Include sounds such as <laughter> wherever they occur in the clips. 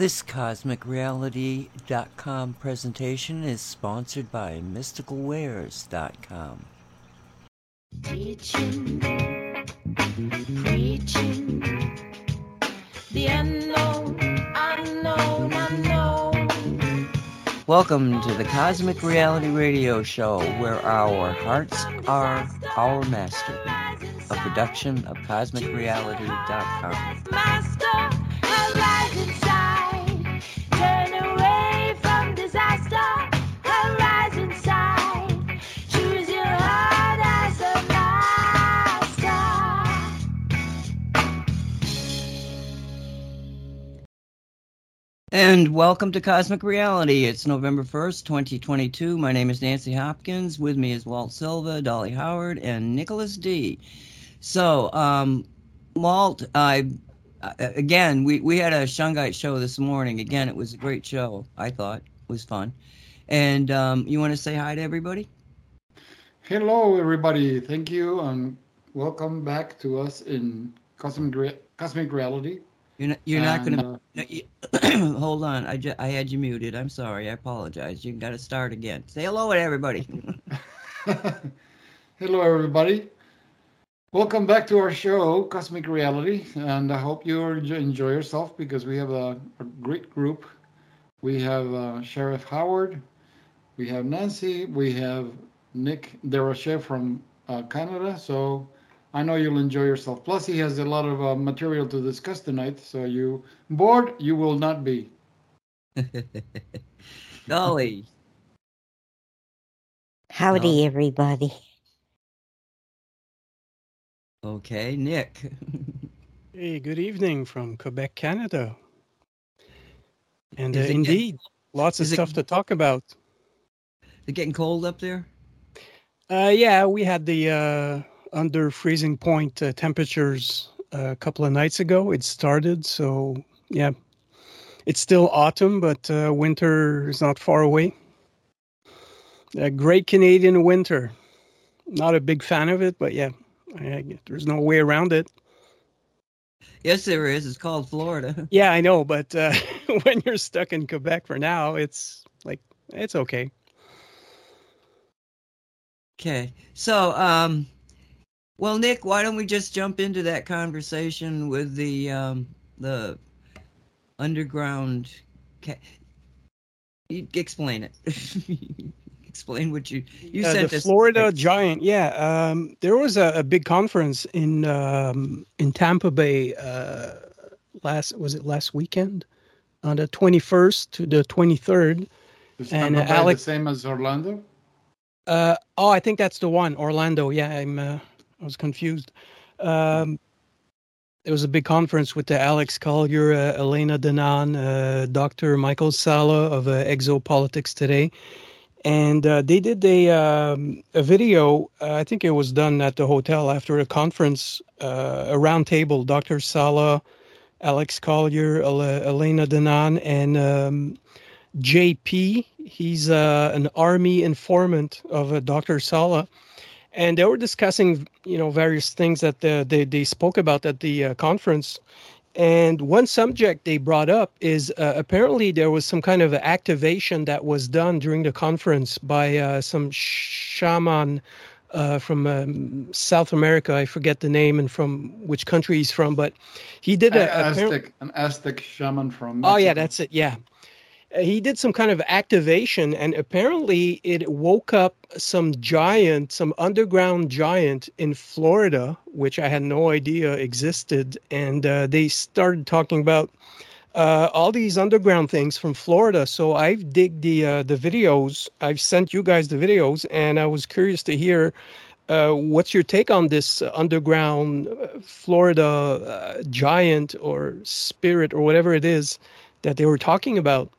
This CosmicReality.com presentation is sponsored by MysticalWares.com. Teaching, preaching, the unknown, unknown, unknown. Welcome to the Cosmic Reality Radio Show, where our hearts are our master. A production of CosmicReality.com. And welcome to Cosmic Reality. It's November 1st, 2022. My name is Nancy Hopkins. With me is Walt Silva, Dolly Howard, and Nicholas Dee. So, um, Walt, I again, we, we had a Shungite show this morning. Again, it was a great show. I thought it was fun. And um, you want to say hi to everybody? Hello, everybody. Thank you, and welcome back to us in Cosmic, Re- Cosmic Reality. You're not, you're not going And, to. hold on. I, ju- I had you muted. I'm sorry. I apologize. You got to start again. Say hello to everybody. <laughs> Hello, everybody. Welcome back to our show, Cosmic Reality, and I hope you enjoy enjoy yourself because we have a, a great group. We have uh, Sheriff Howard, we have Nancy, we have Nick Deroche from uh, Canada. So I know you'll enjoy yourself. Plus, he has a lot of uh, material to discuss tonight. So you bored, you will not be. <laughs> Dolly. Howdy, No. everybody. Okay. Nick. <laughs> Hey, good evening from Quebec, Canada. And uh, Is it get- indeed, lots of is it- stuff to talk about. Is it getting cold up there? Uh, yeah, we had the uh, under freezing point uh, temperatures uh, a couple of nights ago. It started, so yeah, it's still autumn, but uh, winter is not far away. A great Canadian winter. Not a big fan of it, but yeah, I, there's no way around it. Yes, there is. It's called Florida. <laughs> Yeah, I know, but uh, <laughs> when you're stuck in Quebec for now, it's like it's okay. Okay. So, um, well, Nick, why don't we just jump into that conversation with the um, the underground? Ca- you explain it. <laughs> explain what you you uh, sent the us. Florida Giant. Yeah, um, there was a, a big conference in um, in Tampa Bay uh, last was it last weekend on the 21st to the 23rd. Is And, Tampa uh, Bay Alex- the same as Orlando? Uh, oh, I think that's the one, Orlando. Yeah, I'm uh, I was confused. Um, there was a big conference with the Alex Collier, uh, Elena Danaan, uh, Dr. Michael Salla of uh, Exopolitics Today, and uh, they did a um, a video. Uh, I think it was done at the hotel after a conference, uh, a round table. Dr. Salla, Alex Collier, El- Elena Danaan, and um, JP. He's an army informant of Dr. Salla. And they were discussing, you know, various things that uh, they, they spoke about at the uh, conference. And one subject they brought up is uh, apparently there was some kind of activation that was done during the conference by uh, some shaman uh, from um, South America. I forget the name and from which country he's from, but he did a, A- Aztec, an Aztec shaman from. Oh yeah, that's it. Yeah. Uh, He did some kind of activation, and apparently it woke up some giant, some underground giant in Florida, which I had no idea existed. And uh, they started talking about uh, all these underground things from Florida. So I've dig the uh, the videos. I've sent you guys the videos, and I was curious to hear uh, what's your take on this underground uh, Florida giant or spirit or whatever it is that they were talking about?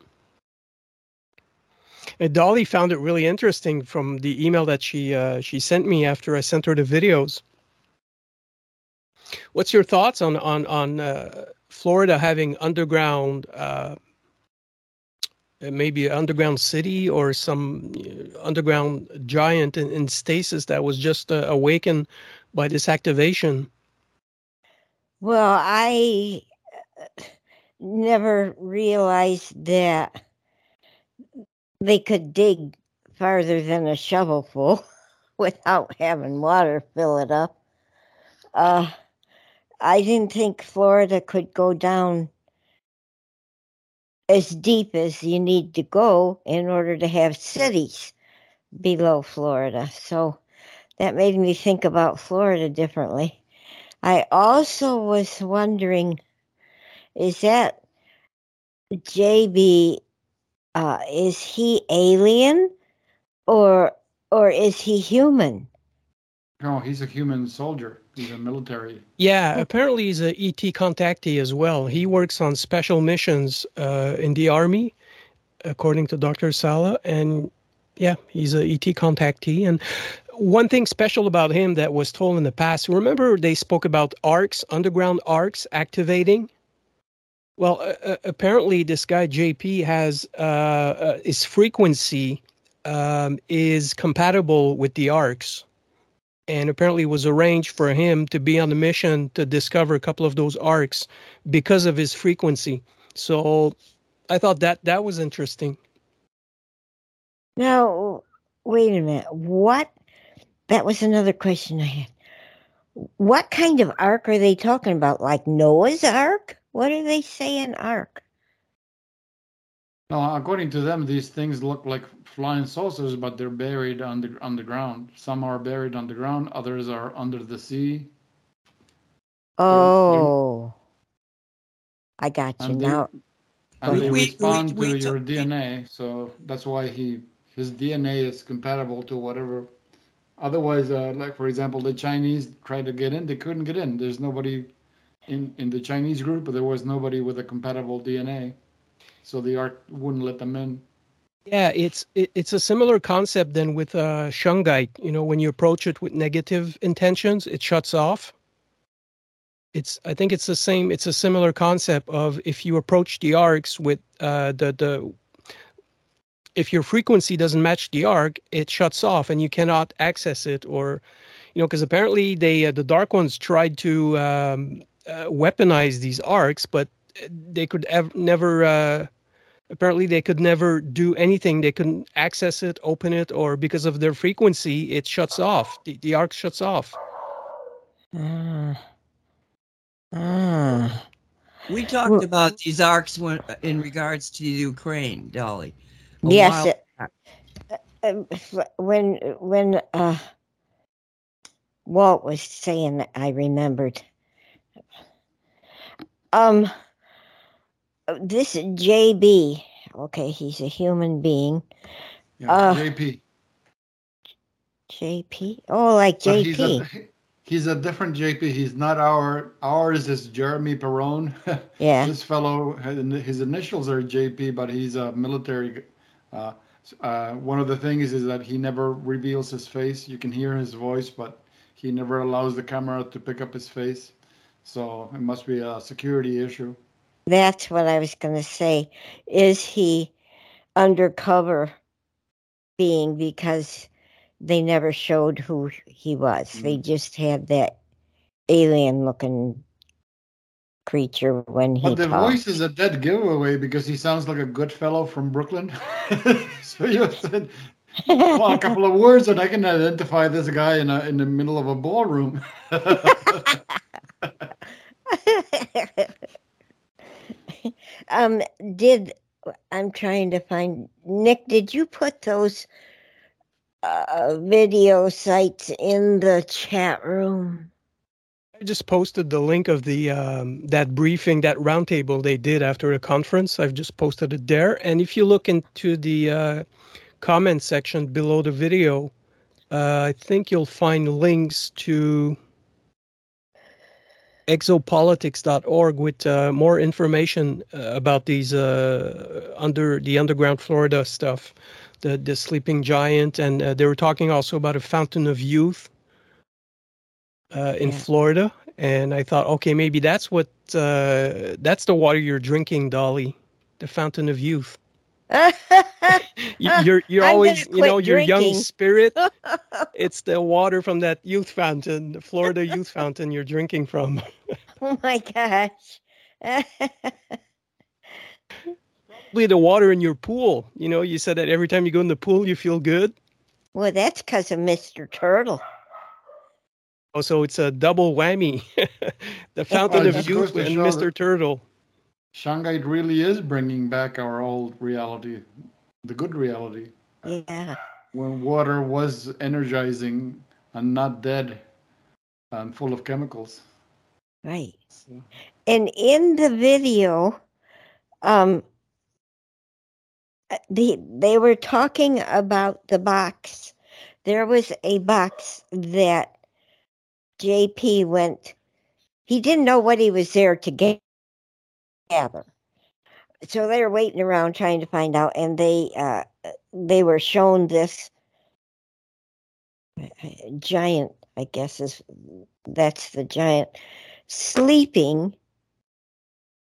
And Dolly found it really interesting from the email that she uh, she sent me after I sent her the videos. What's your thoughts on on on uh, Florida having underground, uh, maybe an underground city or some uh, underground giant in, in stasis that was just uh, awakened by this activation? Well, I never realized that they could dig farther than a shovelful <laughs> without having water fill it up. Uh, I didn't think Florida could go down as deep as you need to go in order to have cities below Florida. So that made me think about Florida differently. I also was wondering is that JB uh, is he alien or or is he human? No, he's a human soldier. He's a military. Yeah, apparently he's a ET contactee as well. He works on special missions uh, in the army, according to Dr. Salla, and yeah, he's a ET contactee. And one thing special about him that was told in the past, remember they spoke about arks, underground arks activating. Well, uh, uh apparently this guy JP has uh, uh, his frequency um, is compatible with the arks and apparently it was arranged for him to be on the mission to discover a couple of those arks because of his frequency. So I thought that that was interesting. Now, wait a minute. What? That was another question I had. What kind of ark are they talking about? Like Noah's Ark? What do they say in ark? No, according to them, these things look like flying saucers, but they're buried under underground. Some are buried underground, others are under the sea. Oh, I got you And they, now. and they We- we- respond we to your took- DNA, so that's why he his DNA is compatible to whatever. Otherwise, uh, like for example, the Chinese tried to get in, they couldn't get in. There's nobody in in the Chinese group, there was nobody with a compatible DNA, so the art wouldn't let them in. Yeah, it's it, it's a similar concept than with uh, shungite. You know, when you approach it with negative intentions, it shuts off. It's I think it's the same. It's a similar concept of if you approach the arks with uh, the the if your frequency doesn't match the ark, it shuts off and you cannot access it. Or you know, because apparently they uh, the dark ones tried to um, uh, weaponize these arks, but they could ev- never. Uh, apparently they could never do anything they couldn't access it open it or because of their frequency it shuts off the, the ark shuts off Ah. Ah. We talked Well- about these arks when, in regards to Ukraine, Dolly. a Yes. while it- uh, when when uh, Walt was saying that, I remembered. Um, this JB. Okay, he's a human being. Yeah, Uh, JP. JP. Oh, like But he's JP. a, he's a different JP. He's not our ours is Jeremy Perone. <laughs> Yeah. This fellow, his initials are JP, but he's a military. Uh, uh, one of the things is that he never reveals his face. You can hear his voice, but he never allows the camera to pick up his face. So it must be a security issue. That's what I was going to say. Is he undercover being because they never showed who he was? They mm-hmm. just had that alien looking creature when he But the talked. voice is a dead giveaway because he sounds like a good fellow from Brooklyn. <laughs> so you said well, a couple of words, and I can identify this guy in a, in the middle of a ballroom. <laughs> <laughs> <laughs> um, did I'm trying to find Nick? Did you put those uh, video sites in the chat room? i just posted the link of the um, that briefing that roundtable they did after the conference i've just posted it there and if you look into the uh, comment section below the video uh, i think you'll find links to exopolitics.org with uh, more information uh, about these uh, under the underground Florida stuff, the the sleeping giant, and uh, they were talking also about a fountain of youth uh, in Yeah. Florida. And I thought, okay, maybe that's what uh, that's the water you're drinking, Dolly, the fountain of youth. <laughs> You- You're you're <laughs> always you know your young spirit. <laughs> It's the water from that youth fountain, the Florida youth fountain you're drinking from. oh my gosh. Probably the water in your pool. You know, you said that every time you go in the pool, you feel good. Well, that's because of Mr. Turtle. Oh, so it's a double whammy. the Fountain Well, of Youth and Mr. that- Turtle. Shungite really is bringing back our old reality, the good reality, Yeah. when water was energizing and not dead and full of chemicals. Right. So, And in the video, um, uh, the, they were talking about the box. There was a box that JP went, he didn't know what he was there to ga- gather. So they were waiting around trying to find out, and they uh, they were shown this <sighs> giant. I guess is that's the giant sleeping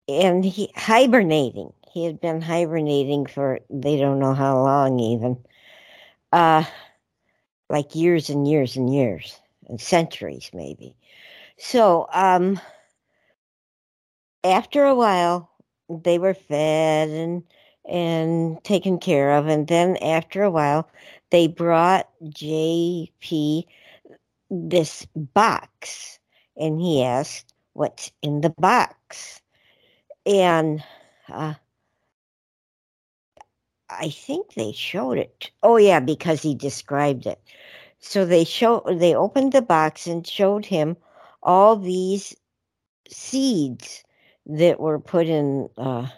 and he hibernating. He had been hibernating for they don't know how long even. Uh like years and years and years and centuries maybe. So um after a while they were fed and and taken care of and then after a while they brought JP this box and he asked what's in the box and uh, I think they showed it. Oh yeah, because he described it. So they show they opened the box and showed him all these seeds that were put in. Uh,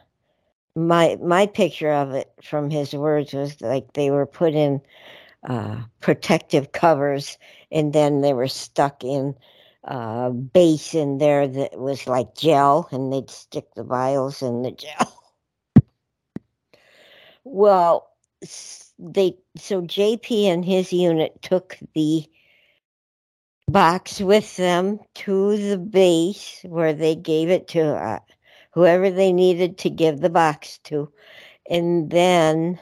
my my picture of it from his words was like they were put in uh, protective covers, and then they were stuck in uh, base in there that was like gel, and they'd stick the vials in the gel. well, they so JP and his unit took the box with them to the base where they gave it to uh, whoever they needed to give the box to, and then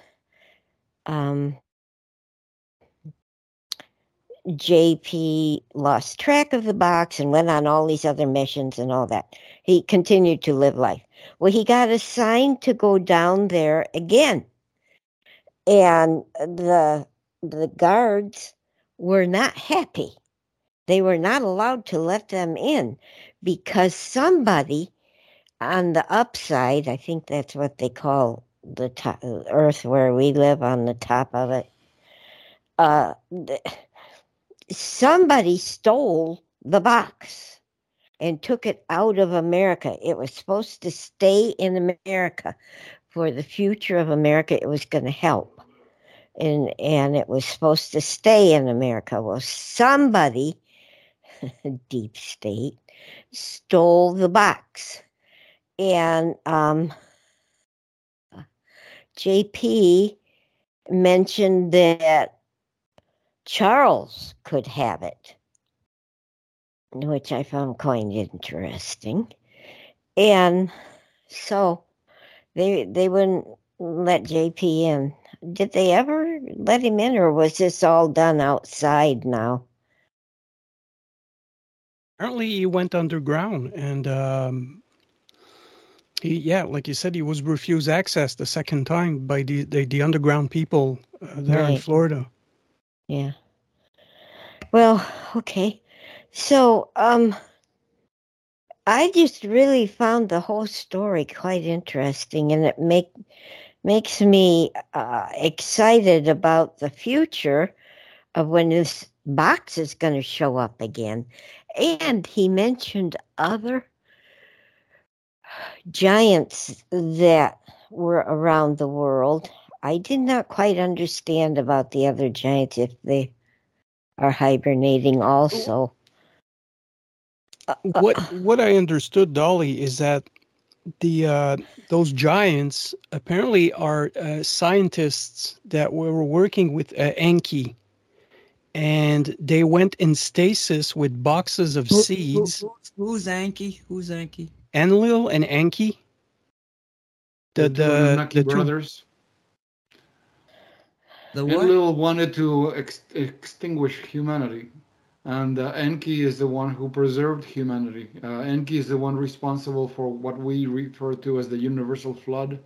um, JP lost track of the box and went on all these other missions and all that. He continued to live life. Well, he got assigned to go down there again. And the the guards were not happy. They were not allowed to let them in because somebody on the upside, I think that's what they call the top, earth where we live on the top of it. Uh, somebody stole the box and took it out of America. It was supposed to stay in America for the future of America. It was going to help. And and it was supposed to stay in America. Well, somebody, <laughs> deep state, stole the box. And um, JP mentioned that Charles could have it, which I found quite interesting. And so they they wouldn't let JP in. Did they ever let him in, or was this all done outside now? Apparently, he went underground, and um, he, yeah, like you said, he was refused access the second time by the the, the underground people uh, there in Florida. Yeah. Well, okay. So, um, I just really found the whole story quite interesting, and it make makes me uh, excited about the future of when this box is going to show up again. And he mentioned other giants that were around the world. I did not quite understand about the other giants if they are hibernating also. Uh, uh, What what I understood, Dolly, is that the uh, those giants apparently are uh, scientists that were working with uh, Enki, and they went in stasis with boxes of Who- who- seeds. who- who's Anki? Who's Anki? Enlil and Enki. The two the Anunnaki the two brothers. The what? Enlil wanted to ex- extinguish humanity, and uh, Enki is the one who preserved humanity. Uh, Enki is the one responsible for what we refer to as the universal flood.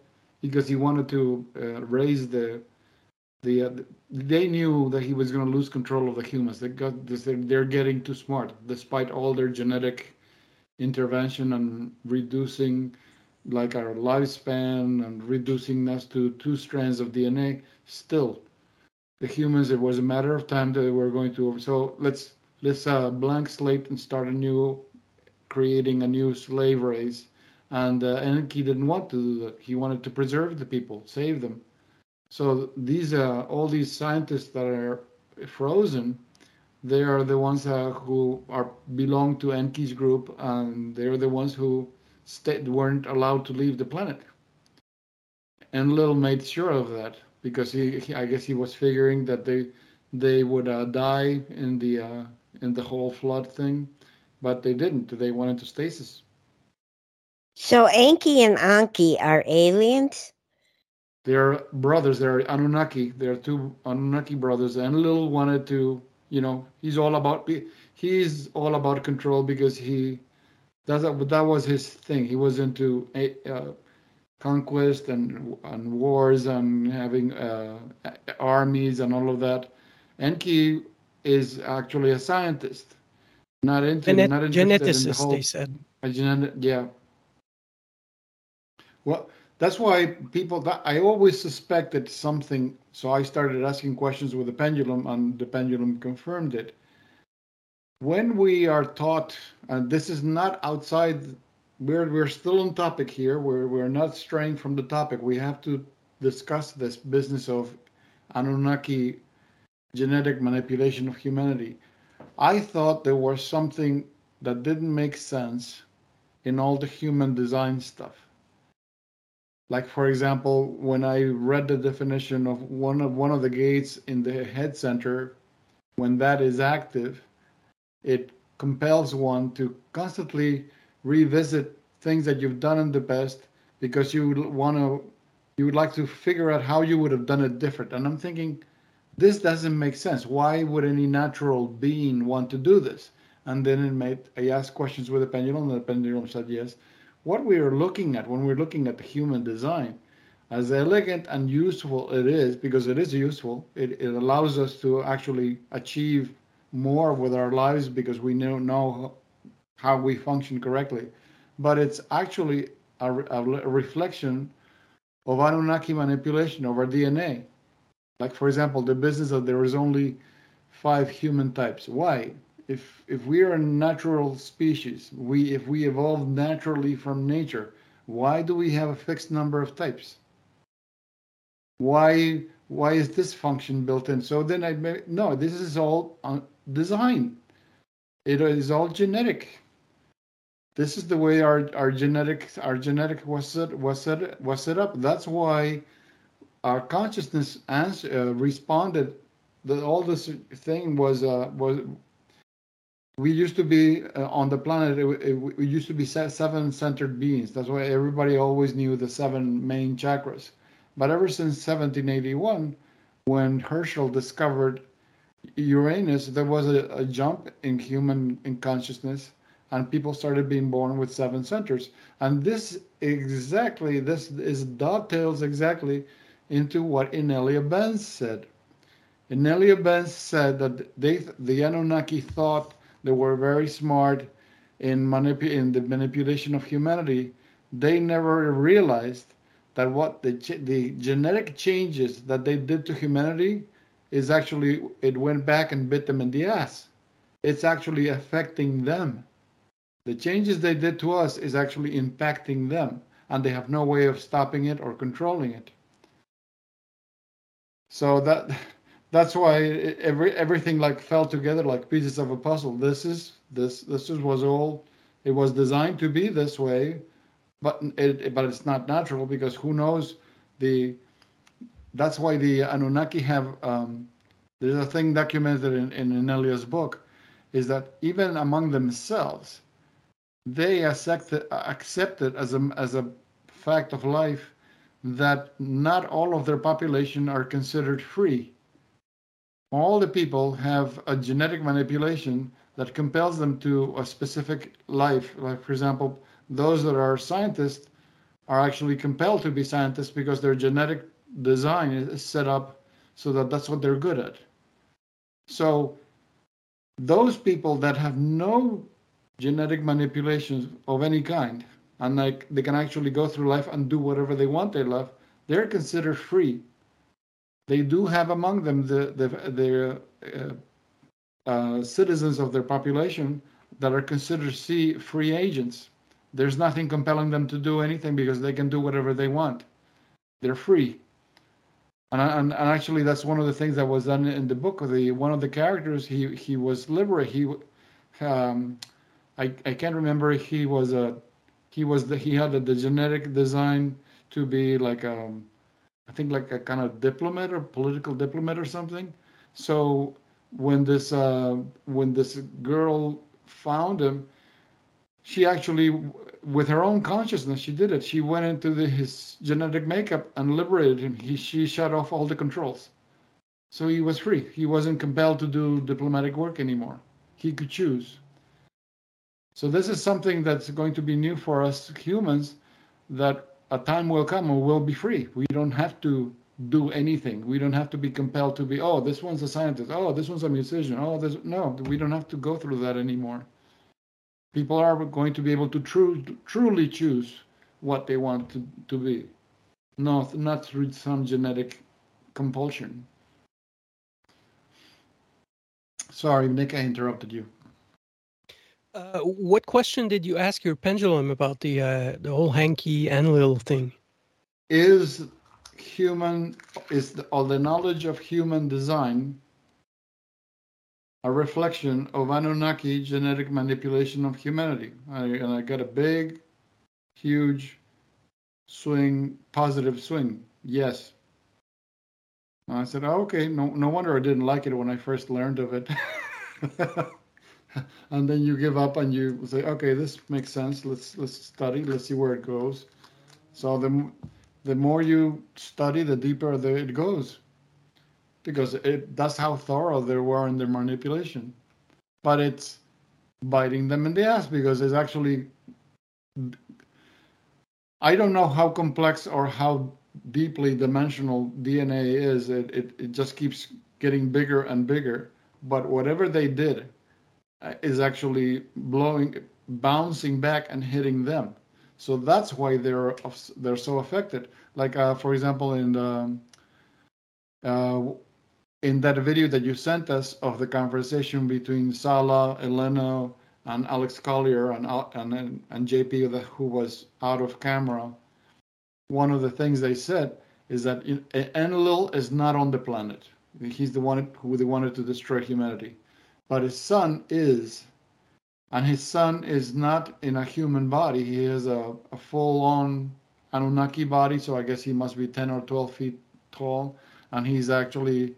because he wanted to uh, raise the the. Uh, they knew that he was going to lose control of the humans. They got this, they're, getting too smart, despite all their genetic intervention and reducing like our lifespan and reducing us to two strands of DNA. Still, the humans, it was a matter of time that we're going to. So let's let's uh, blank slate and start a new, creating a new slave race. And uh, Enki didn't want to do that. He wanted to preserve the people, save them. So these uh, all these scientists that are frozen, they are the ones uh, who are belong to Enki's group, and they're the ones who stayed, weren't allowed to leave the planet. Enlil made sure of that because he, he I guess he was figuring that they they would uh, die in the uh, in the whole flood thing, but they didn't. They went into stasis. So Enki and Anki are aliens? They're brothers. They're Anunnaki. They're two Anunnaki brothers. Enlil wanted to, you know, he's all about he's all about control because he that's that was his thing. He was into uh, conquest and and wars and having uh, armies and all of that. Enki is actually a scientist, not into Genet- not interested in the whole they said. a genetic, yeah. Well, that's why people. I always suspected something, so I started asking questions with the pendulum, and the pendulum confirmed it. When we are taught, and this is not outside, we're we're still on topic here. We're we're not straying from the topic. We have to discuss this business of Anunnaki genetic manipulation of humanity. I thought there was something that didn't make sense in all the human design stuff. Like for example, when I read the definition of one of one of the gates in the head center, when that is active, it compels one to constantly revisit things that you've done in the past because you want to you would like to figure out how you would have done it different. And I'm thinking, this doesn't make sense. Why would any natural being want to do this? And then it made I asked questions with the pendulum, and the pendulum said yes. What we are looking at when we're looking at the human design, as elegant and useful it is, because it is useful, it, it allows us to actually achieve more with our lives because we know, know how we function correctly. But it's actually a, a reflection of Anunnaki manipulation of our DNA. Like, for example, the business that there is only five human types. Why? If if we are a natural species, we if we evolved naturally from nature, why do we have a fixed number of types? Why why is this function built in? So then I no, this is all design. It is all genetic. This is the way our, our genetic our genetic was set was set was set up. That's why our consciousness answer, uh, responded. That all this thing was uh, was we used to be uh, on the planet. It, it, we used to be seven centered beings. That's why everybody always knew the seven main chakras. But ever since 1781, when Herschel discovered Uranus, there was a, a jump in human in consciousness, and people started being born with seven centers. And this exactly, this is dovetails exactly into what Inelia Benz said. Inelia Benz said that they, the Anunnaki thought they were very smart in, in the manipulation of humanity. They never realized that what the, the genetic changes that they did to humanity is actually, it went back and bit them in the ass. It's actually affecting them. The changes they did to us is actually impacting them, and they have no way of stopping it or controlling it. So that that's why every everything like fell together like pieces of a puzzle. This is this this is, was all it was designed to be this way, but it but it's not natural because who knows the that's why the Anunnaki have um, there's a thing documented in, in Inelia's book is that even among themselves they accept accepted as a as a fact of life that not all of their population are considered free. All the people have a genetic manipulation that compels them to a specific life. Like, for example, those that are scientists are actually compelled to be scientists because their genetic design is set up so that that's what they're good at. So those people that have no genetic manipulations of any kind and like they can actually go through life and do whatever they want they love they're considered free they do have among them the the, uh, uh, citizens of their population that are considered free agents. There's nothing compelling them to do anything because they can do whatever they want. They're free. And, and, and actually that's one of the things that was done in the book. The one of the characters he he was liberate he um, I, I can't remember. He was a he was the he had the, the genetic design to be like um I think like a kind of diplomat or political diplomat or something. So when this uh, when this girl found him, she actually with her own consciousness she did it. She went into the, his genetic makeup and liberated him. He she shut off all the controls. So he was free. He wasn't compelled to do diplomatic work anymore. He could choose. So this is something that's going to be new for us humans that a time will come and we'll be free. We don't have to do anything. We don't have to be compelled to be, oh, this one's a scientist. Oh, this one's a musician. Oh, this no, we don't have to go through that anymore. People are going to be able to tru- truly choose what they want to, to be, not not through some genetic compulsion. Sorry, Nick, I interrupted you. Uh, what question did you ask your pendulum about the uh, the whole Enki Enlil thing? Is human is the, all the knowledge of human design a reflection of Anunnaki genetic manipulation of humanity? I, and I got a big, huge swing, positive swing. Yes. And I said, oh, okay, no, no wonder I didn't like it when I first learned of it. <laughs> <laughs> and then you give up and you say, okay, this makes sense. Let's let's study. Let's see where it goes. So the the more you study, the deeper the, it goes, because it that's how thorough they were in their manipulation. But it's biting them in the ass because it's actually. I don't know how complex or how deeply dimensional DNA is. It, it, it just keeps getting bigger and bigger. But whatever they did, is actually blowing, bouncing back and hitting them. So that's why they're they're so affected. Like uh, for example, in the uh, in that video that you sent us of the conversation between Salla, Elena, and Alex Collier and and and JP who was out of camera, one of the things they said is that Enlil is not on the planet. He's the one who they wanted to destroy humanity but his son is. And his son is not in a human body. He is a, a full on Anunnaki body, so I guess he must be 10 or 12 feet tall. And he's actually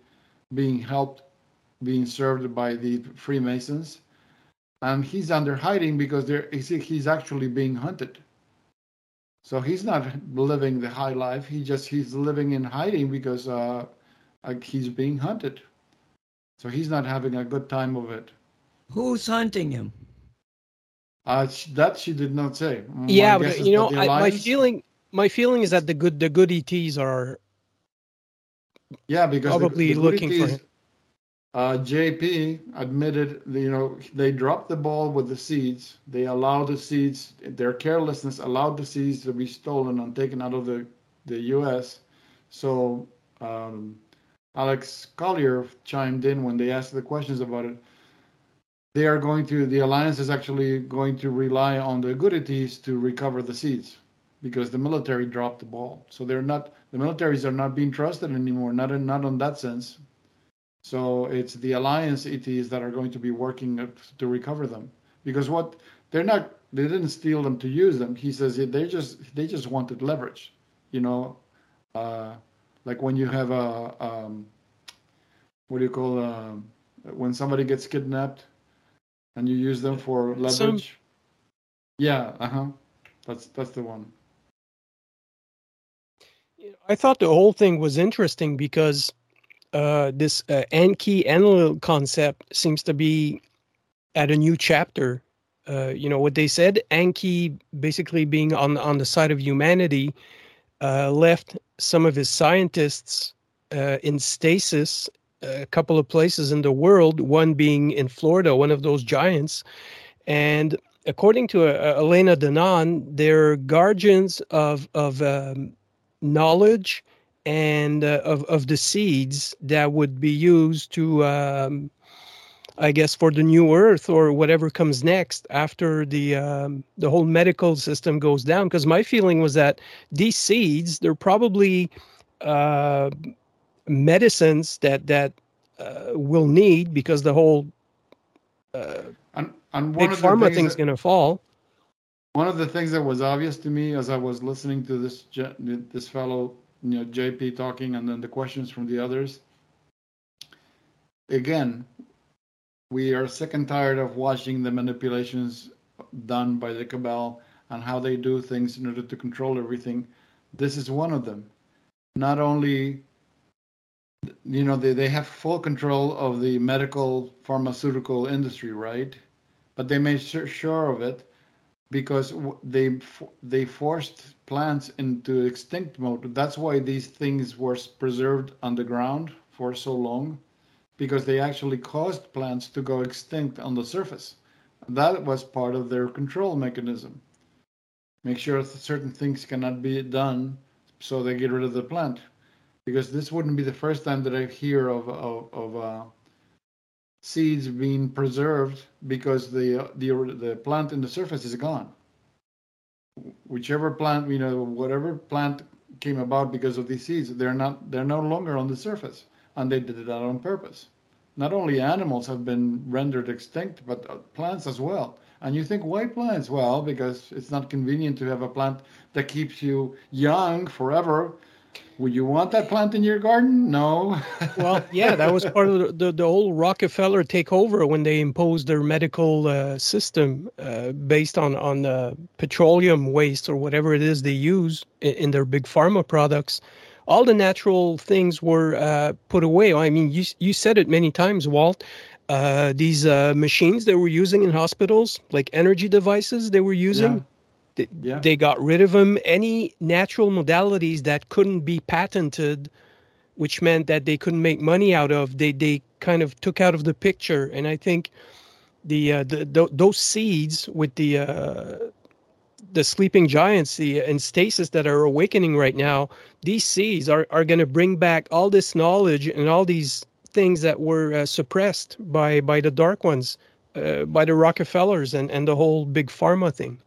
being helped, being served by the Freemasons. And he's under hiding because there, he's actually being hunted. So he's not living the high life. He just he's living in hiding because uh, he's being hunted. So he's not having a good time of it. Who's hunting him? Uh, that she did not say. Yeah, but you know, I, my feeling, my feeling is that the good, the good ETs are. Yeah, because probably the, the looking ETs, for him. Uh, JP admitted, you know, they dropped the ball with the seeds. They allowed the seeds, their carelessness allowed the seeds to be stolen and taken out of the the U.S. So um, Alex Collier chimed in when they asked the questions about it. They are going to, the alliance is actually going to rely on the good ETs to recover the seeds because the military dropped the ball. So they're not, the militaries are not being trusted anymore, not in, not on that sense. So it's the alliance ETs that are going to be working to recover them because what they're not, they didn't steal them to use them. He says they just, they just wanted leverage, you know, uh, like when you have a um, what do you call uh, when somebody gets kidnapped and you use them for leverage. Some... Yeah, uh huh. That's that's the one. I thought the whole thing was interesting because uh, this uh, Enki Enlil concept seems to be at a new chapter uh, you know what they said. Anki, basically being on on the side of humanity, uh, left some of his scientists uh, in stasis a couple of places in the world. One being in Florida, one of those giants, and according to uh, Elena Danaan, they're guardians of of um, knowledge and uh, of of the seeds that would be used to, um, I guess, for the new Earth or whatever comes next after the um, the whole medical system goes down. Because my feeling was that these seeds, they're probably uh, medicines that that uh, will need because the whole uh, And and one big of pharma things going to fall. One of the things that was obvious to me as I was listening to this this fellow, you know, JP talking, and then the questions from the others. Again, we are sick and tired of watching the manipulations done by the cabal and how they do things in order to control everything. This is one of them. Not only, you know, they, they have full control of the medical pharmaceutical industry, right? But they made sur- sure of it because they they forced plants into extinct mode. That's why these things were preserved underground for so long, because they actually caused plants to go extinct on the surface. That was part of their control mechanism. Make sure certain things cannot be done, so they get rid of the plant. Because this wouldn't be the first time that I hear of of, of uh, seeds being preserved because the the the plant in the surface is gone. Whichever plant, you know, whatever plant came about because of these seeds, they're not they're no longer on the surface, and they did that on purpose. Not only animals have been rendered extinct, but uh, plants as well. And you think, why plants? Well, because it's not convenient to have a plant that keeps you young forever. Would you want that plant in your garden? No. <laughs> Well, yeah, that was part of the, the, the whole Rockefeller takeover when they imposed their medical uh, system uh, based on on uh, petroleum waste or whatever it is they use in, in their big pharma products. All the natural things were uh, put away. I mean, you you said it many times, Walt. Uh, these uh, machines they were using in hospitals, like energy devices, they were using. Yeah. They, Yeah. they got rid of them. Any natural modalities that couldn't be patented which meant that they couldn't make money out of they they kind of took out of the picture and i think the uh, the, th those seeds with the uh, the sleeping giants the in stasis that are awakening right now these seeds are are going to bring back all this knowledge and all these things that were uh, suppressed by by the dark ones uh, by the rockefellers and and the whole big pharma thing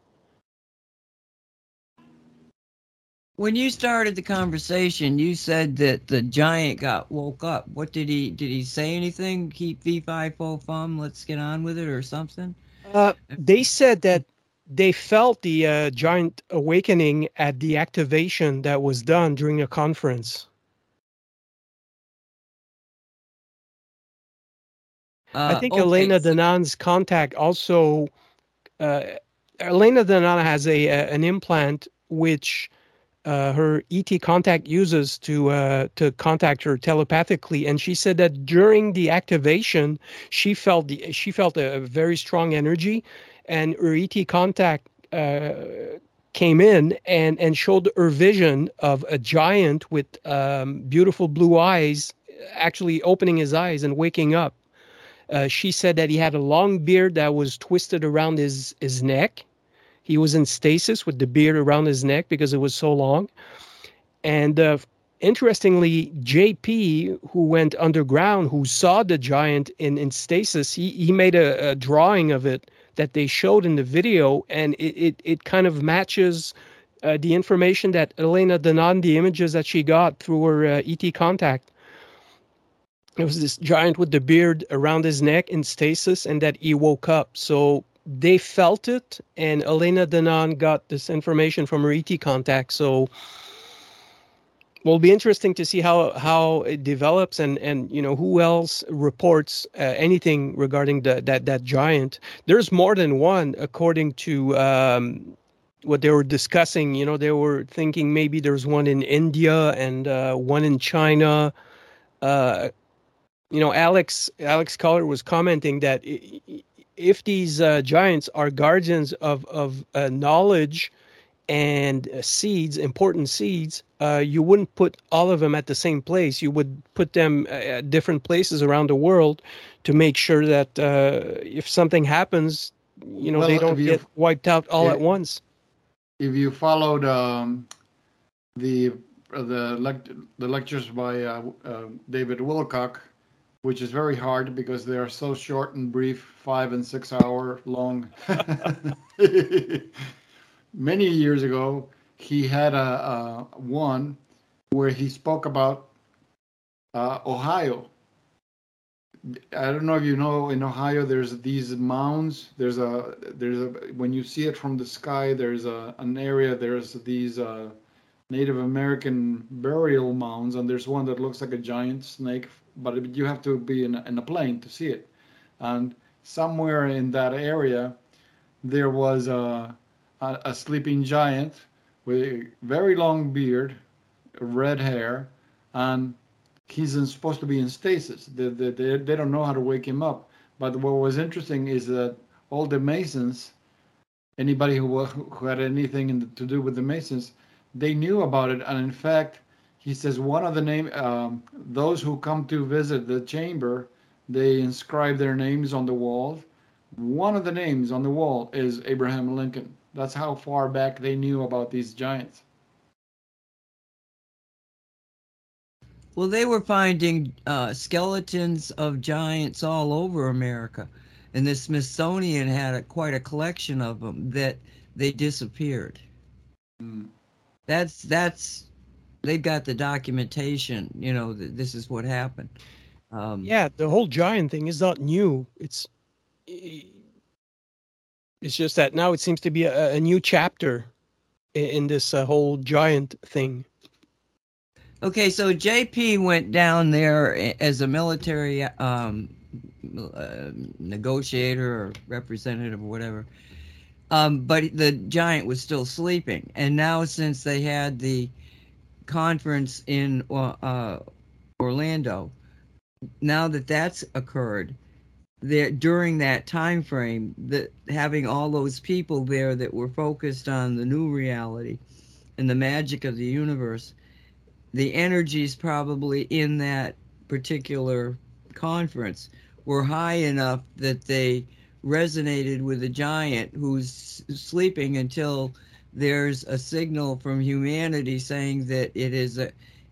When you started the conversation, you said that the giant got woke up. What did he did he say anything? Keep V five fo fum. Let's get on with it or something. Uh, they said that they felt the uh, giant awakening at the activation that was done during a conference. I Uh, think okay, Elena Danaan's contact also. Uh, Elena Danaan has a, a an implant which uh, her ET contact uses to uh, to contact her telepathically, and she said that during the activation, she felt the she felt a, very strong energy, and ET contact uh, came in and and showed her vision of a giant with um, beautiful blue eyes, actually opening his eyes and waking up. Uh, she said that he had a long beard that was twisted around his his neck. He was in stasis with the beard around his neck because it was so long. And uh, interestingly, JP, who went underground, who saw the giant in, in stasis, he, he made a, a drawing of it that they showed in the video, and it, it, it kind of matches uh, the information that Elena Danaan, the images that she got through her uh, ET contact. It was this giant with the beard around his neck in stasis, and that he woke up. So they felt it, and Elena Danaan got this information from her ET contact. So will be interesting to see how how it develops, and and you know who else reports uh, anything regarding the, that that giant. There's more than one, according to. Um, what they were discussing, you know, they were thinking maybe there's one in India and uh, one in China. Uh, you know, Alex Alex Collier was commenting that if these uh, giants are guardians of of uh, knowledge and uh, seeds, important seeds, uh, you wouldn't put all of them at the same place. You would put them uh, at different places around the world to make sure that uh, if something happens, you know, Well, they don't you- get wiped out all Yeah. at once. if you followed um, the the lect- the lectures by uh, uh, David Wilcock, which is very hard because they are so short and brief, five and six hour long. <laughs> <laughs> Many years ago, he had a, a one where he spoke about uh, Ohio. I don't know if you know in Ohio there's these mounds. There's a there's a when you see it from the sky there's a an area there's these uh, Native American burial mounds and there's one that looks like a giant snake, but you have to be in in a plane to see it. And somewhere in that area there was a a, sleeping giant with a very long beard, red hair, and he's in, supposed to be in stasis. They, they, they, they don't know how to wake him up. But what was interesting is that all the Masons, anybody who, who had anything in the, to do with the Masons, they knew about it. And in fact, he says one of the name, um, those who come to visit the chamber, they inscribe their names on the wall. One of the names on the wall is Abraham Lincoln. That's how far back they knew about these giants. Well, they were finding uh, skeletons of giants all over America, and the Smithsonian had a, quite a collection of them that they disappeared. Mm. That's that's they've got the documentation. You know, that this is what happened. Um, Yeah, the whole giant thing is not new. It's it's just that now it seems to be a, a new chapter in, in this uh, whole giant thing. Okay, so JP went down there as a military um, uh, negotiator or representative or whatever. Um, but the giant was still sleeping. And now, since they had the conference in uh, uh, Orlando, now that that's occurred, there during that time frame, that having all those people there that were focused on the new reality and the magic of the universe, the energies probably in that particular conference were high enough that they resonated with a giant who's sleeping until there's a signal from humanity saying that it is a,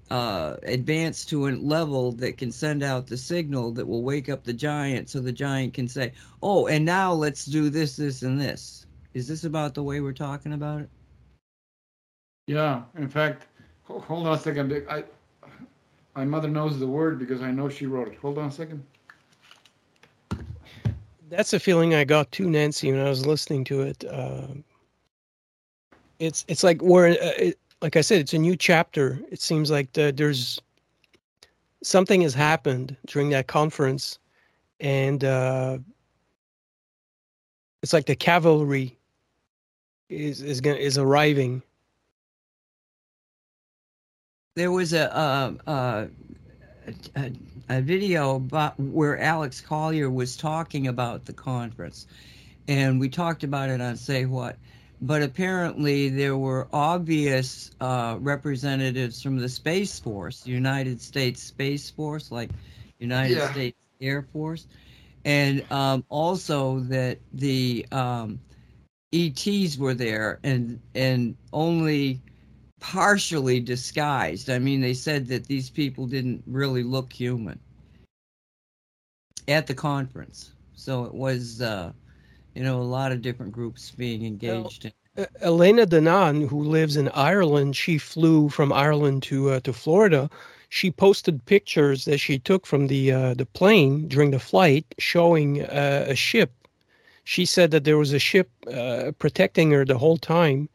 uh, advanced to a level that can send out the signal that will wake up the giant so the giant can say, oh, and now let's do this, this, and this. Is this about the way we're talking about it? Yeah, in fact, hold on a second. I, my mother knows the word because I know she wrote it. Hold on a second. That's a feeling I got too, Nancy, when I was listening to it. Um it's it's like we're uh, it, like I said, it's a new chapter. It seems like the, there's something has happened during that conference, and uh, it's like the cavalry is is gonna is arriving. there was a a, a video about where Alex Collier was talking about the conference, and we talked about it on Say What. But apparently, there were obvious uh, representatives from the Space Force, United States Space Force, like United Yeah. States Air Force, and um, also that the um, ETs were there, and and only partially disguised. I mean, they said that these people didn't really look human at the conference. So it was, uh, you know, a lot of different groups being engaged. in Uh, Elena Danaan, who lives in Ireland, she flew from Ireland to uh, to Florida. She posted pictures that she took from the uh, the plane during the flight, showing uh, a ship. She said that there was a ship uh, protecting her the whole time,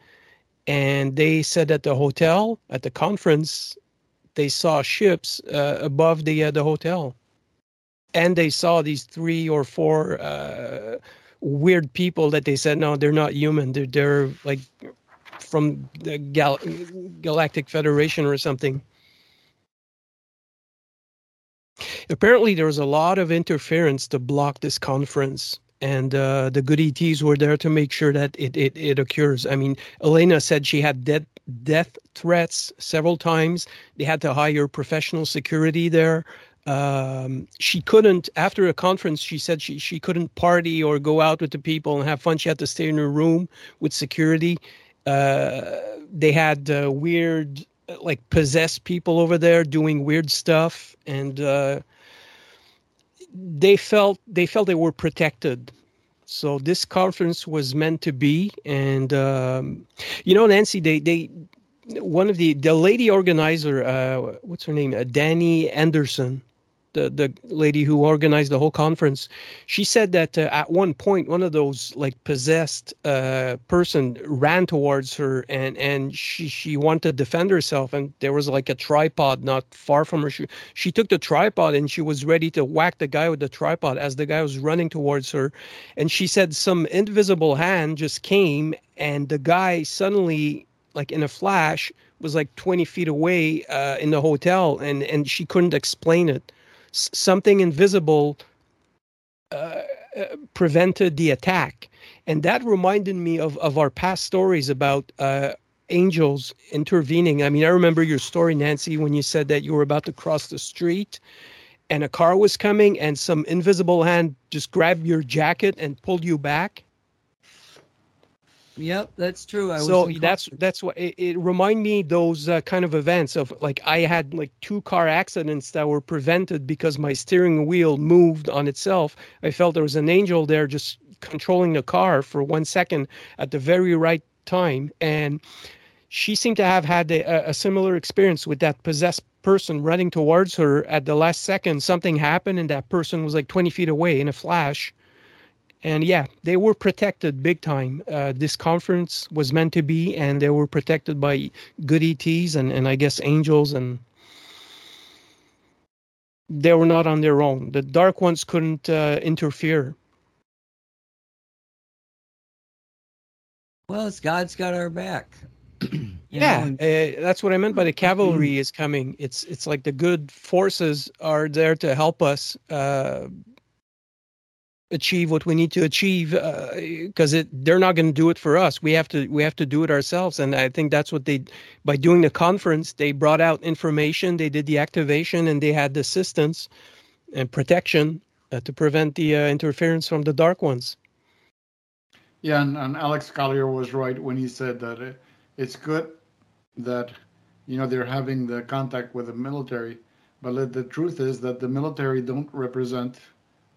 and they said at the hotel at the conference, they saw ships uh, above the uh, the hotel, and they saw these three or four uh, weird people that they said no, they're not human. They're they're like from the Gal- Galactic Federation or something. Apparently, there was a lot of interference to block this conference, and uh, the good ETs were there to make sure that it, it, it occurs. I mean, Elena said she had death death threats several times. They had to hire professional security there. Um, she couldn't after a conference. She said she she couldn't party or go out with the people and have fun. She had to stay in her room with security. Uh, they had uh, weird, like possessed people over there doing weird stuff, and uh, they felt they felt they were protected. So this conference was meant to be, and um, you know, Nancy, they they one of the the lady organizer, uh, what's her name, uh, Danny Anderson the the lady who organized the whole conference, she said that uh, at one point one of those like possessed uh, person ran towards her and and she she wanted to defend herself and there was like a tripod not far from her. She she took the tripod and she was ready to whack the guy with the tripod as the guy was running towards her, and she said some invisible hand just came and the guy suddenly like in a flash was like 20 feet away uh, in the hotel and and she couldn't explain it something invisible uh, uh, prevented the attack. And that reminded me of, of our past stories about uh, angels intervening. I mean, I remember your story, Nancy, when you said that you were about to cross the street and a car was coming and some invisible hand just grabbed your jacket and pulled you back. Yep, that's true. I so that's that's what it, it remind me those uh, kind of events of like I had like two car accidents that were prevented because my steering wheel moved on itself. I felt there was an angel there just controlling the car for one second at the very right time, and she seemed to have had a, a similar experience with that possessed person running towards her at the last second. Something happened, and that person was like 20 feet away in a flash and yeah, they were protected big time. Uh, this conference was meant to be, and they were protected by good ETs and, and I guess angels, and they were not on their own. The dark ones couldn't uh, interfere. Well, it's God's got our back. <clears throat> yeah, uh, that's what I meant by the <clears throat> cavalry is coming. It's it's like the good forces are there to help us uh, achieve what we need to achieve because uh, they're not going to do it for us. We have to we have to do it ourselves. And i think that's what they by doing the conference they brought out information they did the activation and they had the assistance and protection uh, to prevent the uh, interference from the dark ones. Yeah and, and alex collier was right when he said that it, it's good that you know they're having the contact with the military but the truth is that the military don't represent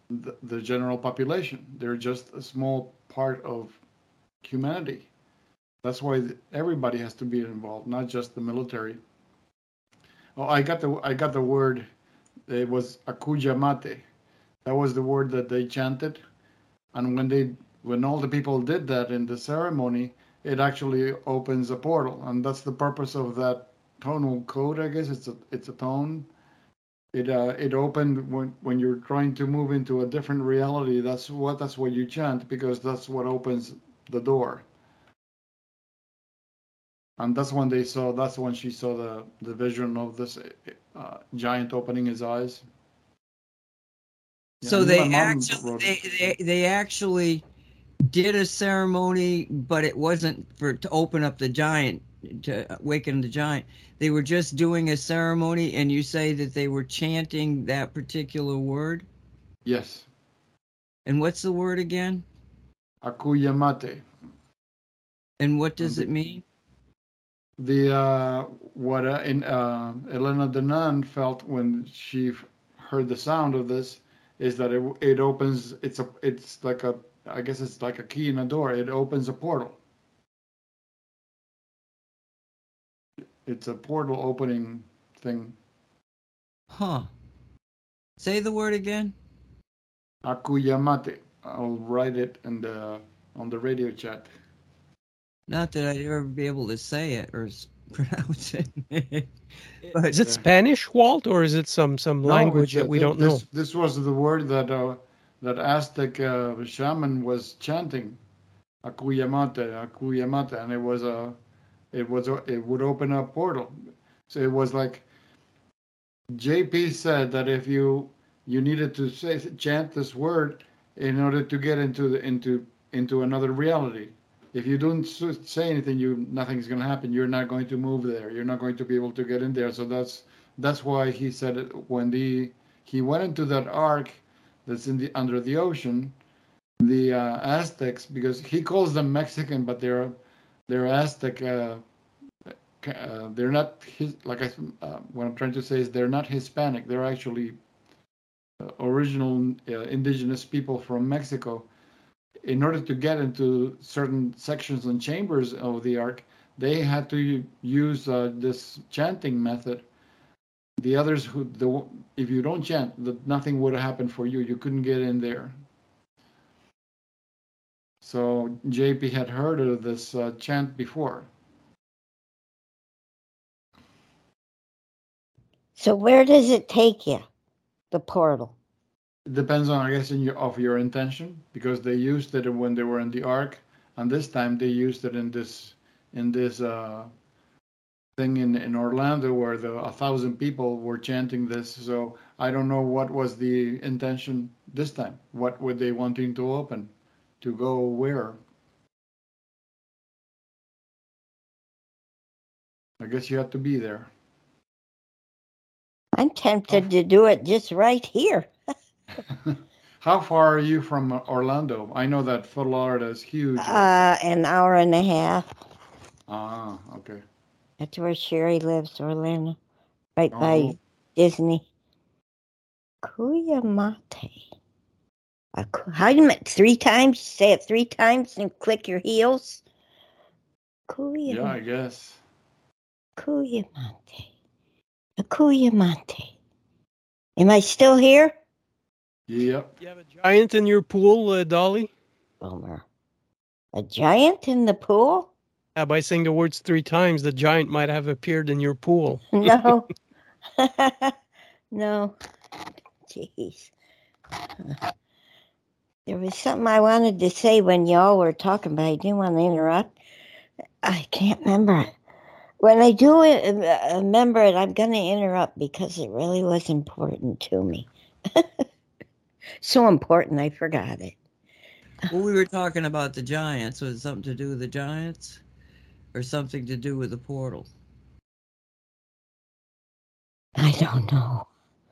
the, the general population. They're just a small part of humanity. That's why everybody has to be involved, not just the military. Oh, I got the I got the word. It was akuyamate. That was the word that they chanted, and when they when all the people did that in the ceremony, it actually opens a portal, and that's the purpose of that tonal code. I guess it's a it's a tone it uh, it opened when when you're trying to move into a different reality. That's what that's what you chant because that's what opens the door. And that's when they saw. That's when she saw the the vision of this uh, giant opening his eyes. Yeah, so they actually they, they, they actually did a ceremony, but it wasn't for to open up the giant to awaken the giant. They were just doing a ceremony, and you say that they were chanting that particular word. Yes. And what's the word again? Akuyamate. And what does it mean? The uh, what uh, in uh, Elena Danaan felt when she heard the sound of this is that it it opens. It's a it's like a I guess it's like a key in a door. It opens a portal. It's a portal opening thing. Huh. Say the word again. Akuyamate. I'll write it in the on the radio chat. Not that I'd ever be able to say it or <laughs> pronounce it. but, is it Spanish, Walt, or is it some some no, language that we don't this, know? This was the word that uh, that Aztec uh, shaman was chanting, Akuyamate, Akuyamate, and it was a it was it would open up portal. So it was like JP said that if you you needed to say chant this word, in order to get into the into into another reality. If you don't say anything, you nothing's going to happen. You're not going to move there. You're not going to be able to get in there. So that's that's why he said it when the he went into that ark that's in the under the ocean. The uh, Aztecs, because he calls them Mexican, but they're they're Aztec. Uh, uh, they're not his. Like I, uh, what I'm trying to say is they're not Hispanic. They're actually uh, original uh, indigenous people from Mexico. In order to get into certain sections and chambers of the ark, they had to use uh, this chanting method. The others who, the if you don't chant, nothing would happen for you. You couldn't get in there. So JP had heard of this uh, chant before. So where does it take you? The portal. It depends on, I guess, in your, of your intention, because they used it when they were in the ark, and this time they used it in this in this uh, thing in, in Orlando where the a thousand people were chanting this. So I don't know what was the intention this time. What were they wanting to open? To go where? I guess you have to be there. I'm tempted to do it just right here. <laughs> <laughs> How far are you from Orlando? I know that Florida is huge. Uh, an hour and a half. ah, okay. That's where Sherry lives, Orlando, right Oh. by Disney. Kuyamate. A ku- How do you make three times? Say it three times and click your heels. Yeah, I Kuyamate. guess. Kuyamate. A Kuyamate. Am I still here? Yep. You have a giant in your pool, uh, Dolly? Bummer. A giant in the pool? Yeah, by saying the words three times, the giant might have appeared in your pool. <laughs> No. <laughs> <laughs> no. Jeez. There was something I wanted to say when y'all were talking, but I didn't want to interrupt. I can't remember it. When I do uh, remember it, I'm going to interrupt because it really was important to me. <laughs> so important, I forgot it. Well, we were talking about the Giants. Was it something to do with the Giants, or something to do with the portal? I don't know.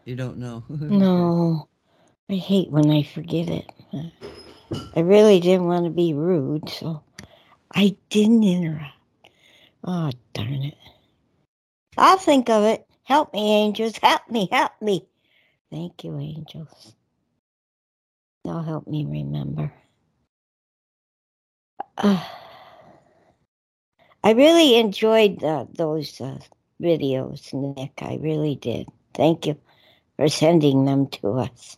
You don't know. <laughs> No, I hate when I forget it. I really didn't want to be rude, so I didn't interrupt. Oh, darn it. I'll think of it. Help me, angels. Help me. Help me. Thank you, angels. They'll help me remember. Uh, <sighs> I really enjoyed uh, those uh, videos, Nick. I really did. Thank you for sending them to us.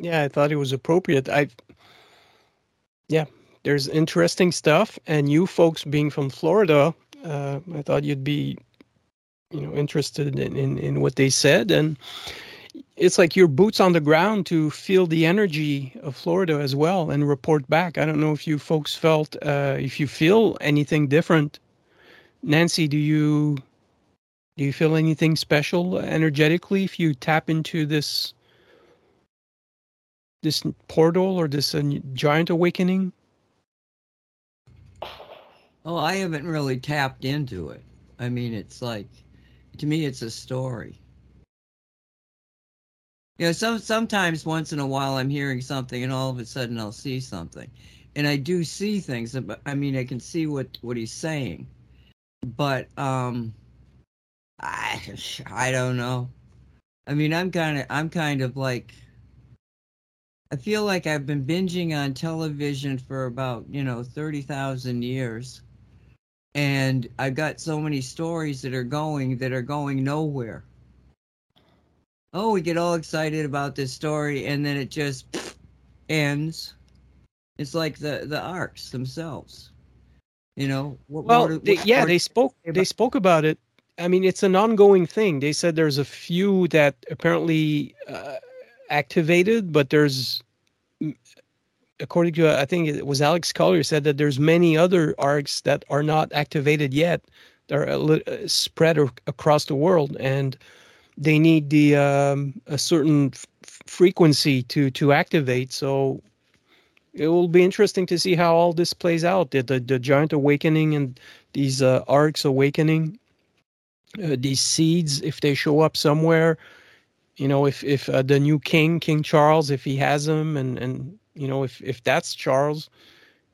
Yeah, I thought it was appropriate. I, yeah, there's interesting stuff, and you folks being from Florida, uh, I thought you'd be, you know, interested in, in in what they said, and it's like your boots on the ground to feel the energy of Florida as well and report back. I don't know if you folks felt, uh, if you feel anything different. Nancy, do you do you feel anything special energetically if you tap into this this portal or this uh, giant awakening? Oh, I haven't really tapped into it. I mean, it's like, to me, it's a story. You know, some sometimes once in a while I'm hearing something, and all of a sudden I'll see something, and I do see things. But I mean, I can see what what he's saying, but um, I <sighs> I don't know. I mean, I'm kind of I'm kind of like. I feel like I've been binging on television for about, you know, 30,000 years. And I've got so many stories that are going that are going nowhere. Oh, we get all excited about this story and then it just <sniffs> ends. It's like the the arks themselves. You know, what Well, more do- they, yeah, they spoke. say They spoke about it. I mean, it's an ongoing thing. They said there's a few that apparently uh, activated, but there's, according to I think it was Alex Collier said that there's many other arks that are not activated yet. They're uh, spread across the world, and they need the um, a certain f- frequency to to activate. So it will be interesting to see how all this plays out. The the, the giant awakening and these uh, arks awakening, uh, these seeds, if they show up somewhere, you know, if if uh, the new king, King Charles, if he has him, and and you know, if if that's Charles,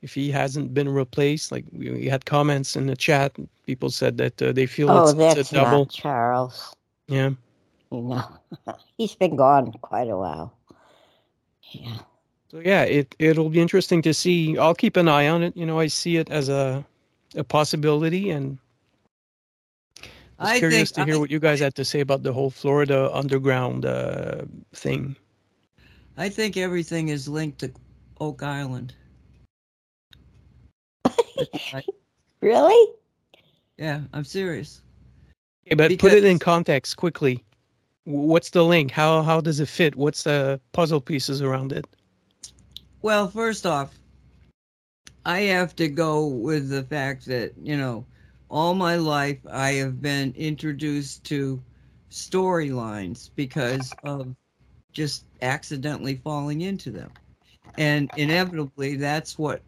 if he hasn't been replaced, like we, we had comments in the chat, people said that uh, they feel Oh, it's, that's it's a double. not Charles. Yeah. You know, <laughs> he's been gone quite a while. Yeah. So yeah, it it'll be interesting to see. I'll keep an eye on it. You know, I see it as a a possibility, and I was I curious think to hear I- what you guys had to say about the whole Florida underground uh, thing. I think everything is linked to Oak Island. I- <laughs> Really? yeah, I'm serious. Okay, but put it in context quickly. What's the link? How how does it fit? What's the puzzle pieces around it? Well, first off, I have to go with the fact that, you know, all my life I have been introduced to storylines because of just accidentally falling into them. And inevitably that's what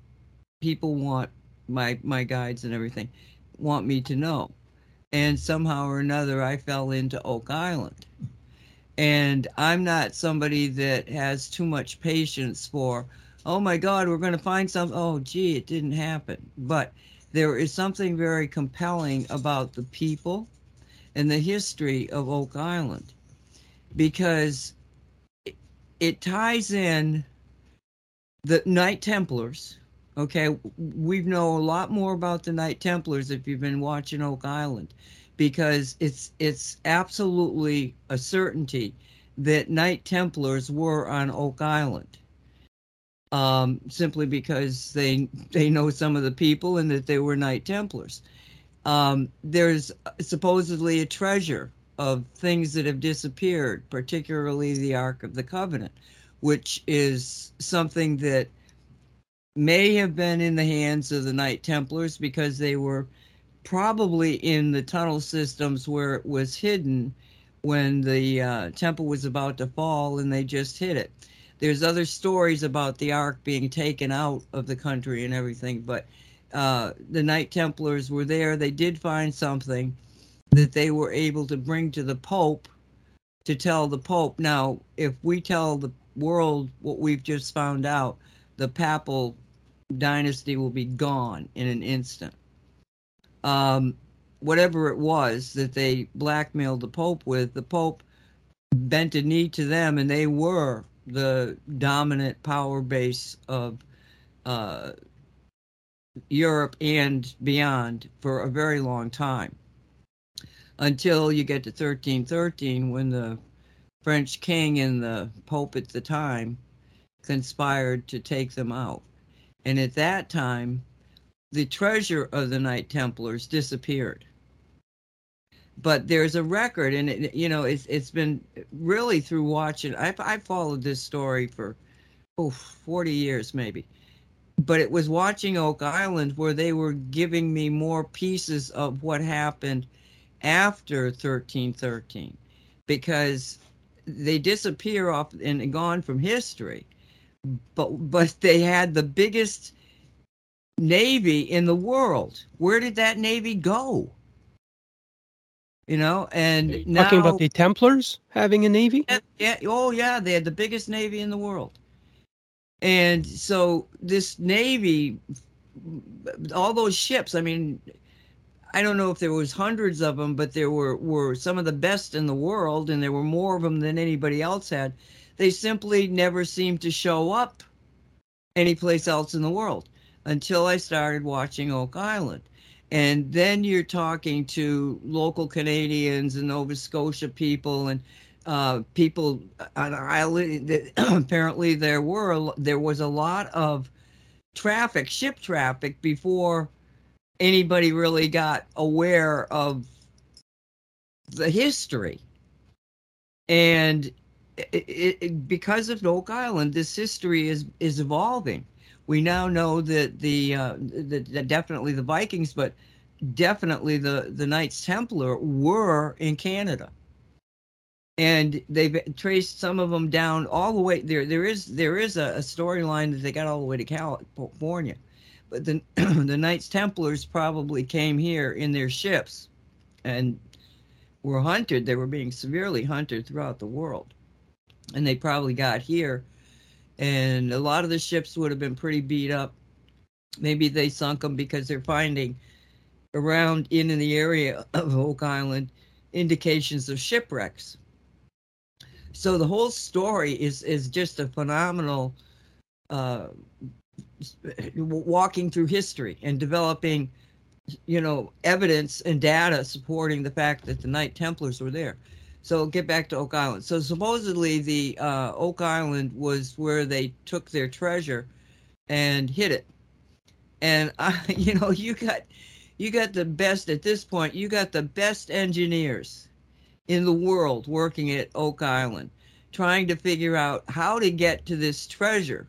people want my my guides and everything want me to know. And somehow or another I fell into Oak Island. And I'm not somebody that has too much patience for oh my God, we're going to find something. Oh, gee, it didn't happen. But there is something very compelling about the people and the history of Oak Island because it, ties in the Knight Templars. Okay, we know a lot more about the Knight Templars if you've been watching Oak Island because it's it's absolutely a certainty that Knight Templars were on Oak Island um, simply because they they know some of the people and that they were Knight Templars. Um, there's supposedly a treasure of things that have disappeared, particularly the Ark of the Covenant, which is something that may have been in the hands of the Knight Templars because they were probably in the tunnel systems where it was hidden when the uh, temple was about to fall and they just hid it there's other stories about the ark being taken out of the country and everything but uh, the knight templars were there. They did find something that they were able to bring to the pope to tell the pope. Now if we tell the world what we've just found out the papal dynasty will be gone in an instant. Um, whatever it was that they blackmailed the pope with the pope bent a knee to them and they were the dominant power base of uh, Europe and beyond for a very long time. Until you get to 1313, when the French king and the Pope at the time conspired to take them out. And at that time, the treasure of the Knight Templars disappeared but there's a record and it, you know it's it's been really through watching I've, i followed this story for oh 40 years maybe but it was watching oak island where they were giving me more pieces of what happened after 1313 because they disappear off and gone from history but but they had the biggest navy in the world. Where did that navy go you know and now talking about the Templars having a navy? yeah, yeah, oh yeah, they had the biggest navy in the world. And so this navy all those ships, I mean I don't know if there was hundreds of them, but there were were some of the best in the world and there were more of them than anybody else had. They simply never seemed to show up anyplace else in the world until I started watching Oak Island. And then you're talking to local Canadians and Nova Scotia people and uh, people on island. <clears throat> Apparently, there were there was a lot of traffic, ship traffic, before anybody really got aware of the history. And it, it- because of Oak Island, this history is is evolving. We now know that the, uh, the, the definitely the Vikings, but definitely the the Knights Templar were in Canada, and they've traced some of them down all the way there. There is there is a, a storyline that they got all the way to California, but the <clears throat> the Knights Templars probably came here in their ships, and were hunted. They were being severely hunted throughout the world, and they probably got here, and a lot of the ships would have been pretty beat up. Maybe they sunk them because they're finding around in, in the area of Oak Island indications of shipwrecks so the whole story is is just a phenomenal uh, walking through history and developing you know evidence and data supporting the fact that the knight templars were there so get back to oak island so supposedly the uh, oak island was where they took their treasure and hid it and I, <laughs> you know you got you got the best at this point you got the best engineers in the world working at Oak Island, trying to figure out how to get to this treasure.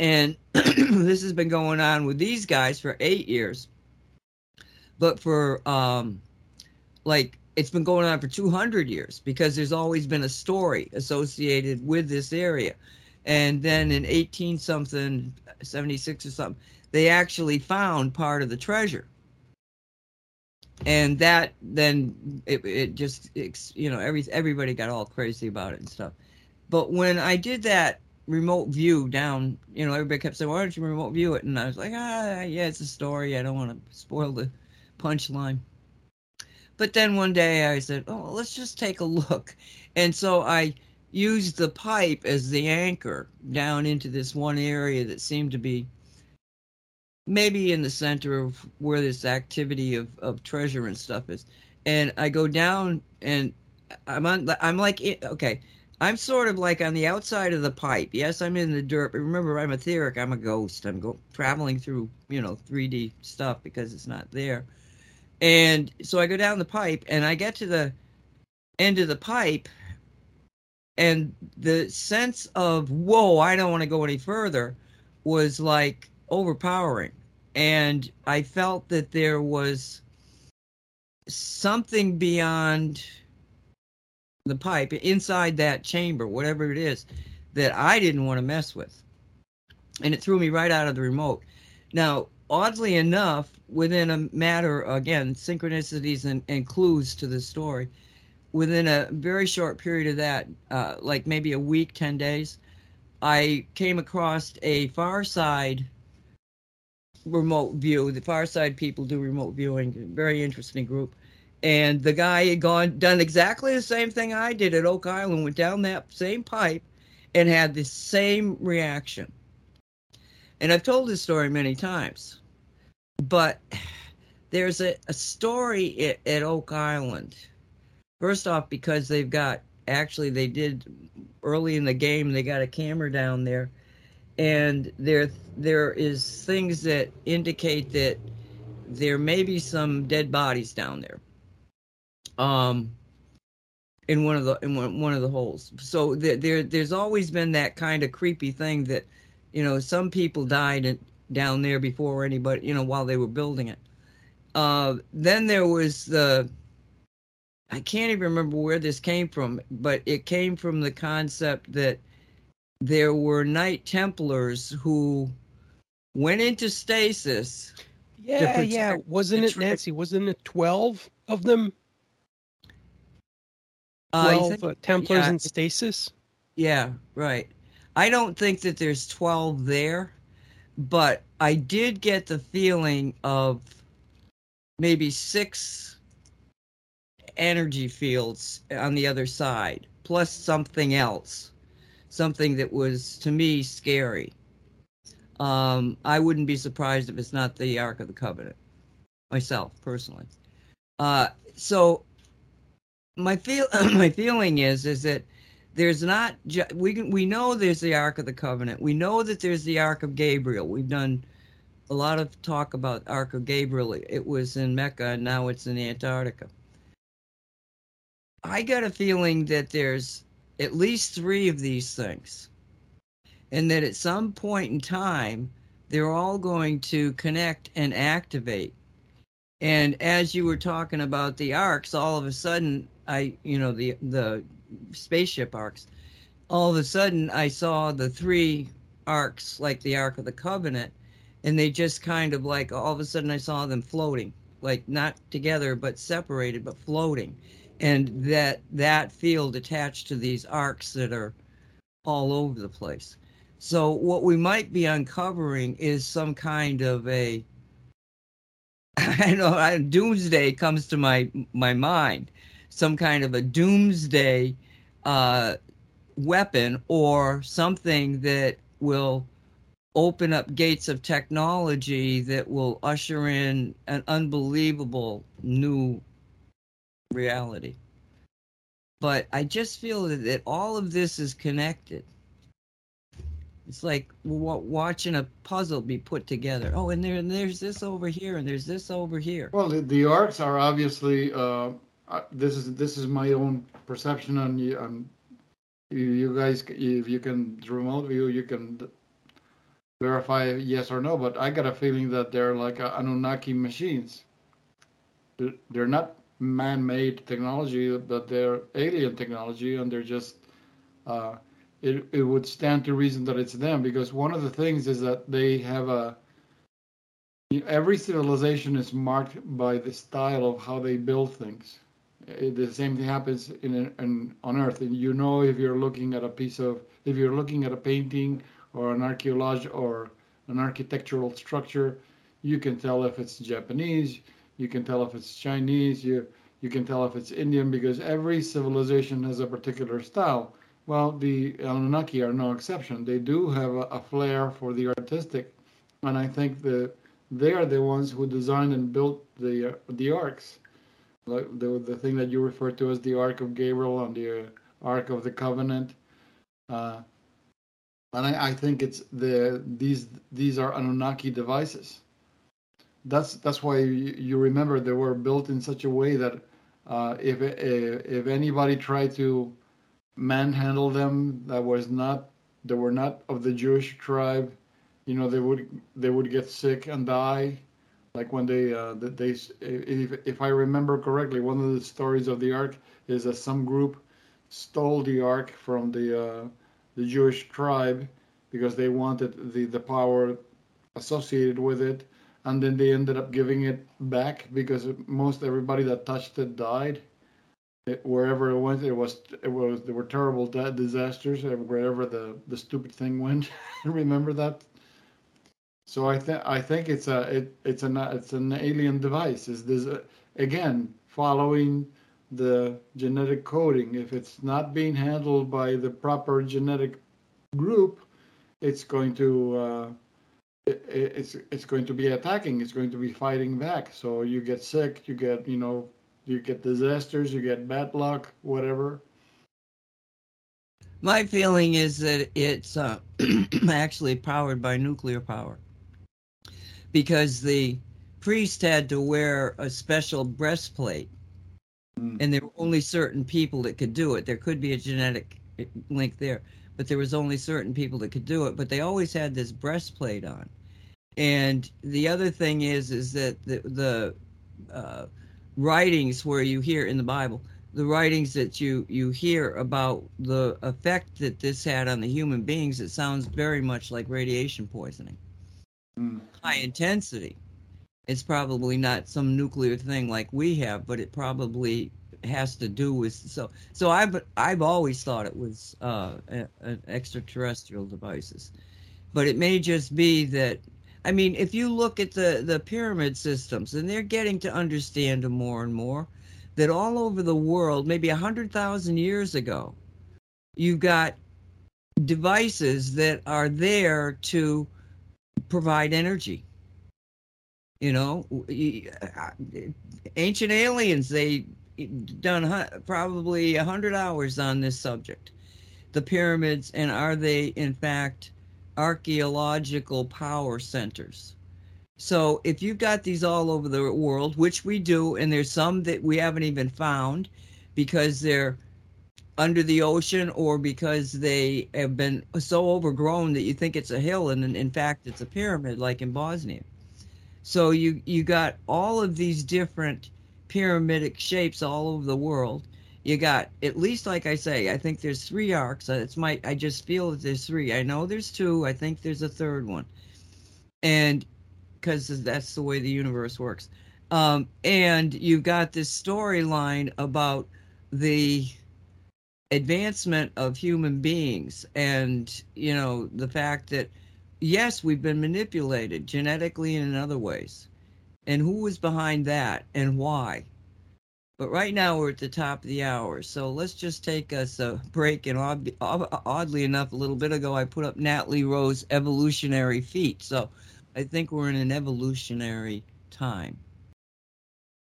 And <clears throat> this has been going on with these guys for eight years. But for um, like it's been going on for 200 years because there's always been a story associated with this area. And then in 18 something, 76 or something, they actually found part of the treasure. And that then it, it just you know every everybody got all crazy about it and stuff. But when i did that remote view down you know everybody kept saying why don't you remote view it? And i was like ah yeah it's a story. I don't want to spoil the punchline but then one day i said oh let's just take a look and so i used the pipe as the anchor down into this one area that seemed to be maybe in the center of where this activity of, of treasure and stuff is. And I go down and I'm on, I'm like, okay, I'm sort of like on the outside of the pipe. Yes, I'm in the dirt, but remember, I'm etheric. I'm a ghost. I'm go traveling through, you know, 3D stuff because it's not there. And so I go down the pipe and I get to the end of the pipe and the sense of, whoa, I don't want to go any further was like overpowering. And I felt that there was something beyond the pipe inside that chamber, whatever it is, that I didn't want to mess with. And it threw me right out of the remote. Now, oddly enough, within a matter, again, synchronicities and, and clues to the story, within a very short period of that, uh, like maybe a week, 10 days, I came across a Farsight remote view. The Farsight people do remote viewing. Very interesting group. And the guy had gone done exactly the same thing I did at Oak Island. Went down that same pipe and had the same reaction. And I've told this story many times, but there's a, a story at, at Oak Island. First off, because they've got actually they did early in the game they got a camera down there. And there there is things that indicate that there may be some dead bodies down there. Um in one of the in one, one of the holes. So there, there there's always been that kind of creepy thing that you know some people died in, down there before anybody you know while they were building it uh then there was the i can't even remember where this came from but it came from the concept that there were Knight Templars who went into stasis. Yeah, yeah. Wasn't it Nancy? Wasn't it twelve of them? Twelve uh, think, uh, Templars yeah, in stasis. Yeah, right. I don't think that there's twelve there, but I did get the feeling of maybe six energy fields on the other side, plus something else something that was to me scary. Um, I wouldn't be surprised if it's not the Ark of the Covenant, myself personally. Uh, so my feel <clears throat> my feeling is is that there's not we can, we know there's the Ark of the Covenant. We know that there's the Ark of Gabriel. We've done a lot of talk about Ark of Gabriel. It was in Mecca and now it's in Antarctica. I got a feeling that there's at least three of these things. And that at some point in time, they're all going to connect and activate. And as you were talking about the arks, all of a sudden, I, you know, the the spaceship arks. All of a sudden, I saw the three arks, like the Ark of the Covenant, and they just kind of like all of a sudden I saw them floating, like not together but separated, but floating, and that that field attached to these arks that are all over the place. So what we might be uncovering is some kind of a <laughs> I know I, doomsday comes to my my mind, some kind of a doomsday uh, weapon or something that will open up gates of technology that will usher in an unbelievable new reality. But I just feel that, all of this is connected. It's like wa- watching a puzzle be put together. Oh, and there and there's this over here, and there's this over here. Well, the, the arks are obviously. Uh, this is this is my own perception, and you, you, guys, if you can remote view, you can verify yes or no. But I got a feeling that they're like Anunnaki machines. They're, not man-made technology, but they're alien technology, and they're just. Uh, it, it would stand to reason that it's them because one of the things is that they have a every civilization is marked by the style of how they build things Eh, the same thing happens in, in on earth. And you know if you're looking at a piece of if you're looking at a painting or an archaeological or an architectural structure you can tell if it's japanese you can tell if it's chinese you you can tell if it's indian because every civilization has a particular style. Well, the Anunnaki are no exception. They do have a, a flair for the artistic, and I think that they are the ones who designed and built the the arks, the the thing that you refer to as the Ark of Gabriel and the uh, Ark of the Covenant. Uh, and I, I think it's the these these are Anunnaki devices. That's that's why you, you remember they were built in such a way that uh, if if anybody tried to manhandle them that was not they were not of the Jewish tribe you know they would they would get sick and die like when they uh they if, if I remember correctly one of the stories of the ark is that some group stole the ark from the uh, the Jewish tribe because they wanted the the power associated with it and then they ended up giving it back because most everybody that touched it died it, wherever it went, it was it was there were terrible disasters wherever the the stupid thing went. <laughs> Remember that? So I think I think it's a it, it's an it's an alien device. Is this uh, again following the genetic coding? If it's not being handled by the proper genetic group, it's going to uh, it, it's it's going to be attacking. It's going to be fighting back. So you get sick. You get you know you get disasters, you get bad luck, whatever. My feeling is that it's uh, <clears throat> actually powered by nuclear power because the priest had to wear a special breastplate Mm. and there were only certain people that could do it. There could be a genetic link there, but there was only certain people that could do it. But they always had this breastplate on. And the other thing is, is that the the uh, writings where you hear in the Bible, the writings that you you hear about the effect that this had on the human beings, it sounds very much like radiation poisoning. Mm. High intensity. It's probably not some nuclear thing like we have, but it probably has to do with so so I've I've always thought it was uh, a, a extraterrestrial devices, but it may just be that I mean if you look at the the pyramid systems and they're getting to understand them more and more that all over the world maybe a hundred thousand years ago you've got devices that are there to provide energy. You know uh, ancient aliens they done probably a hundred hours on this subject. The pyramids and are they in fact archaeological power centers? So if you've got these all over the world which we do and there's some that we haven't even found because they're under the ocean or because they have been so overgrown that you think it's a hill and in- fact it's a pyramid like in Bosnia so you you got all of these different pyramidic shapes all over the world you got at least like I say, I think there's three arks. It's my I just feel that there's three. I know there's two. I think there's a third one, and because that's the way the universe works. Um, and you've got this storyline about the advancement of human beings and you know the fact that yes we've been manipulated genetically and in other ways. And who was behind that and why? But right now we're at the top of the hour so let's just take us a break. And odd, oddly enough a little bit ago i put up natalie rose evolutionary feet so i think we're in an evolutionary time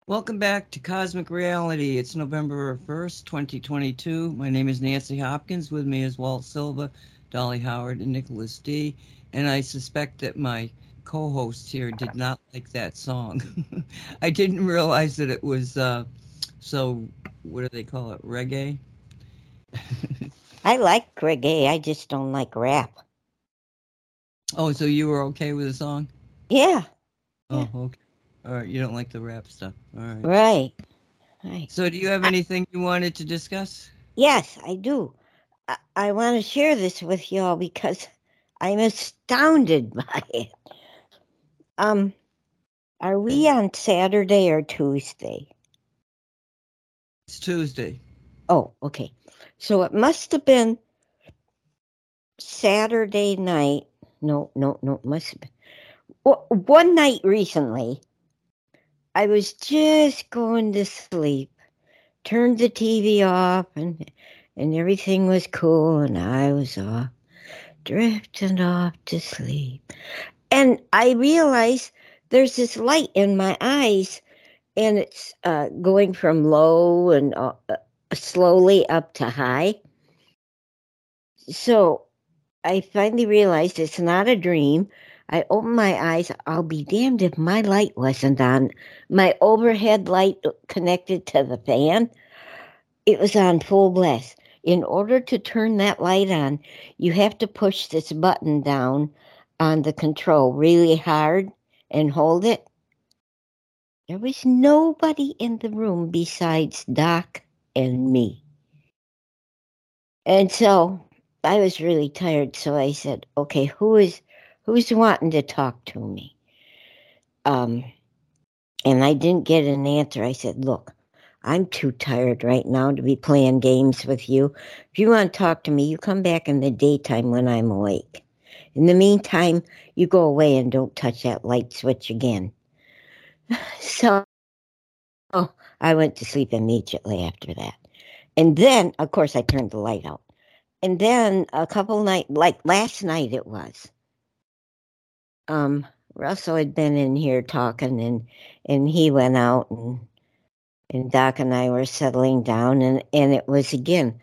Welcome back to Cosmic Reality. It's November 1st, 2022. My name is Nancy Hopkins. With me is Walt Silva, Dolly Howard, and Nicholas Dee. And I suspect that my co host here did not like that song. <laughs> I didn't realize that it was uh, so, what do they call it? Reggae? I like reggae. I just don't like rap. oh, so you were okay with the song? Yeah, Oh, okay. All right. You don't like the rap stuff. All right. right. Right. So, do you have anything you wanted to discuss? Yes, I do. I, I want to share this with y'all because I'm astounded <laughs> by it. Um, are we on Saturday or Tuesday? It's Tuesday. Oh, okay. So it must have been Saturday night. No, no, no, it must have been. Well, one night recently, I was just going to sleep, turned the TV off, and and everything was cool, and I was off, drifting off to sleep. And I realized there's this light in my eyes, and it's uh, going from low and uh, uh, slowly up to high. So I finally realized it's not a dream. I opened my eyes. I'll be damned if my light wasn't on. My overhead light connected to the fan, it was on full blast. In order to turn that light on, you have to push this button down on the control really hard and hold it. There was nobody in the room besides Doc and me. And so I was really tired, so I said, "Okay, who is who's wanting to talk to me?" Um, and I didn't get an answer. I said, "Look, I'm too tired right now to be playing games with you. If you want to talk to me, you come back in the daytime when I'm awake. In the meantime, you go away and don't touch that light switch again." <sighs> So oh, I went to sleep immediately after that. And then, of course, I turned the light out. And then a couple night, like last night, it was. Um, Russell had been in here talking, and and he went out, and and Doc and I were settling down, and and it was again.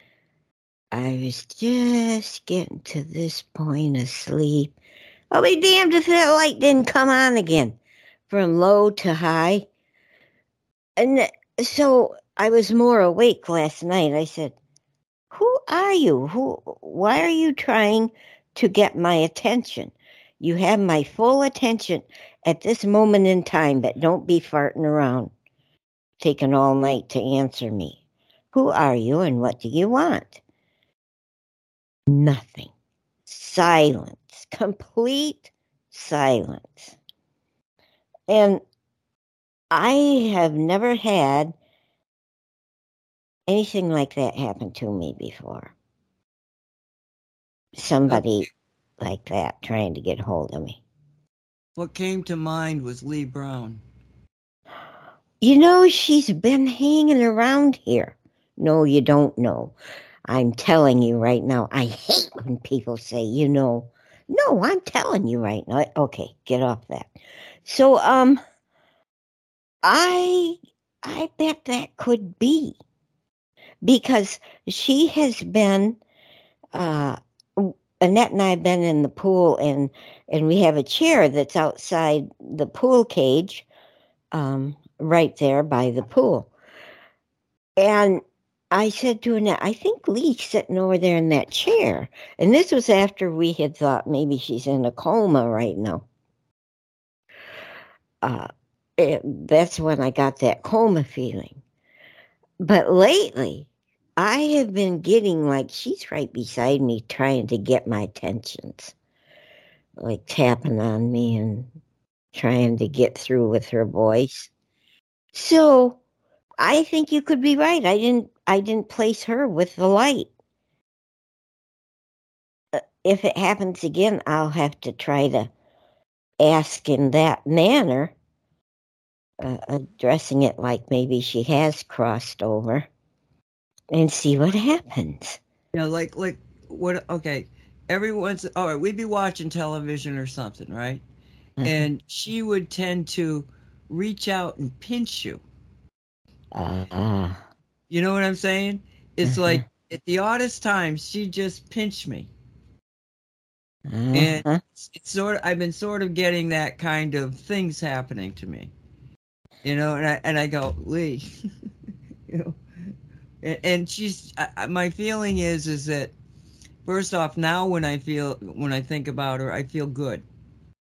I was just getting to this point of sleep. I'll be damned if that light didn't come on again, from low to high. And so I was more awake last night. I said, "Who are you? Who? Why are you trying to get my attention? You have my full attention at this moment in time, but don't be farting around, taking all night to answer me. Who are you, and what do you want?" Nothing. Silence. Complete silence. And I have never had anything like that happen to me before. Somebody like that trying to get hold of me. What came to mind was Lee Brown. You know, she's been hanging around here. No, you don't know. I'm telling you right now. I hate when people say, you know. No, I'm telling you right now. Okay, get off that. So, um, I I bet that could be because she has been uh Annette and I have been in the pool and and we have a chair that's outside the pool cage um right there by the pool. And I said to Annette, I think Lee's sitting over there in that chair. And this was after we had thought maybe she's in a coma right now. Uh, it, that's when I got that coma feeling. But lately, I have been getting like she's right beside me trying to get my attentions. Like tapping on me and trying to get through with her voice. So I think you could be right. I didn't I didn't place her with the light. Uh, If it happens again, I'll have to try to ask in that manner, uh, addressing it like maybe she has crossed over, and see what happens. You know, like like what? Okay, everyone's all right. We'd be watching television or something, right? Mhm. And she would tend to reach out and pinch you. Ah, You know what I'm saying? It's Mhm. like at the oddest times, she just pinched me. And uh-huh. it's, it's sort of, I've been sort of getting that kind of things happening to me. You know, and I and I go, Lee, <laughs> you know, and, she's I, my feeling is is that first off, now when I feel when I think about her, I feel good.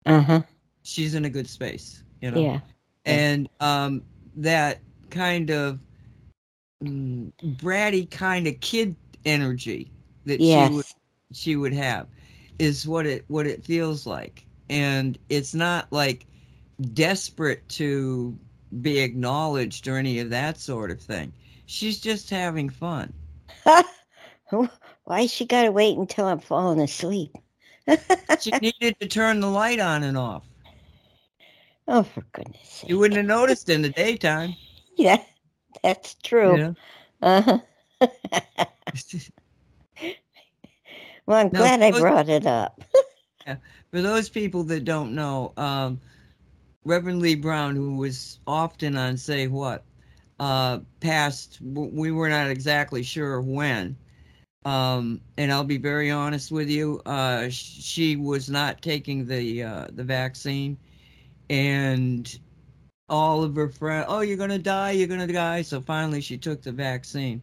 uh-huh. She's in a good space, you know. Yeah. and um, that kind of mm, bratty kind of kid energy that she would she would have is what it what it feels like and it's not like desperate to be acknowledged or any of that sort of thing she's just having fun <laughs> Why she gotta wait until I'm falling asleep? she <laughs> needed to turn the light on and off oh, for goodness sake. you wouldn't have noticed in the daytime <laughs> Yeah, that's true. know? Uh-huh. well, I'm No, glad I brought it up. For those people that don't know, um, Reverend Lee Brown, who was often on Say What, uh, passed, we were not exactly sure when. Um, and I'll be very honest with you, uh, she was not taking the, uh, the vaccine. And all of her friends, oh, you're to die, you're to die. So finally she took the vaccine.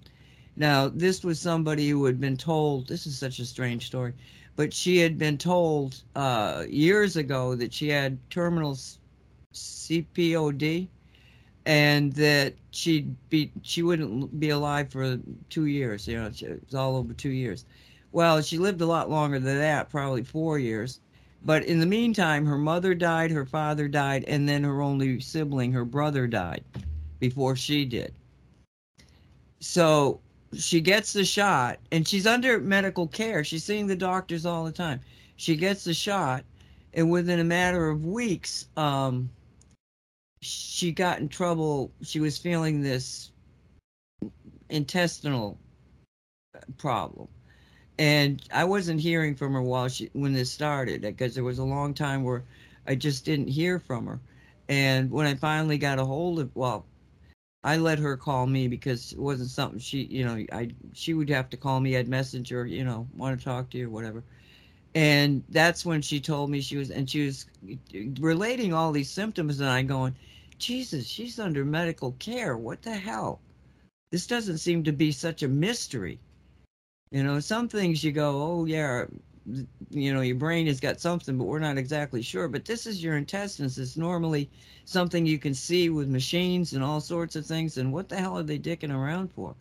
Now, this was somebody who had been told, this is such a strange story but she had been told uh, years ago that she had terminal CPOD, and that she'd be she wouldn't be alive for two years. You know, she- it was all over two years. Well, she lived a lot longer than that, probably four years. But in the meantime, her mother died, her father died, and then her only sibling, her brother, died before she did. So she gets the shot and she's under medical care. She's seeing the doctors all the time. She gets the shot, and within a matter of weeks, um, she got in trouble. She was feeling this intestinal problem. And I wasn't hearing from her while she when this started because there was a long time where I just didn't hear from her. And when I finally got a hold of well, I let her call me because it wasn't something she, you know, I she would have to call me. I'd message her, you know, want to talk to you or whatever. And that's when she told me she was, and she was relating all these symptoms, and I going, Jesus, she's under medical care. What the hell? This doesn't seem to be such a mystery. You know, some things you go, oh yeah, you know, your brain has got something, but we're not exactly sure. But this is your intestines. It's normally something you can see with machines and all sorts of things. And what the hell are they dicking around for?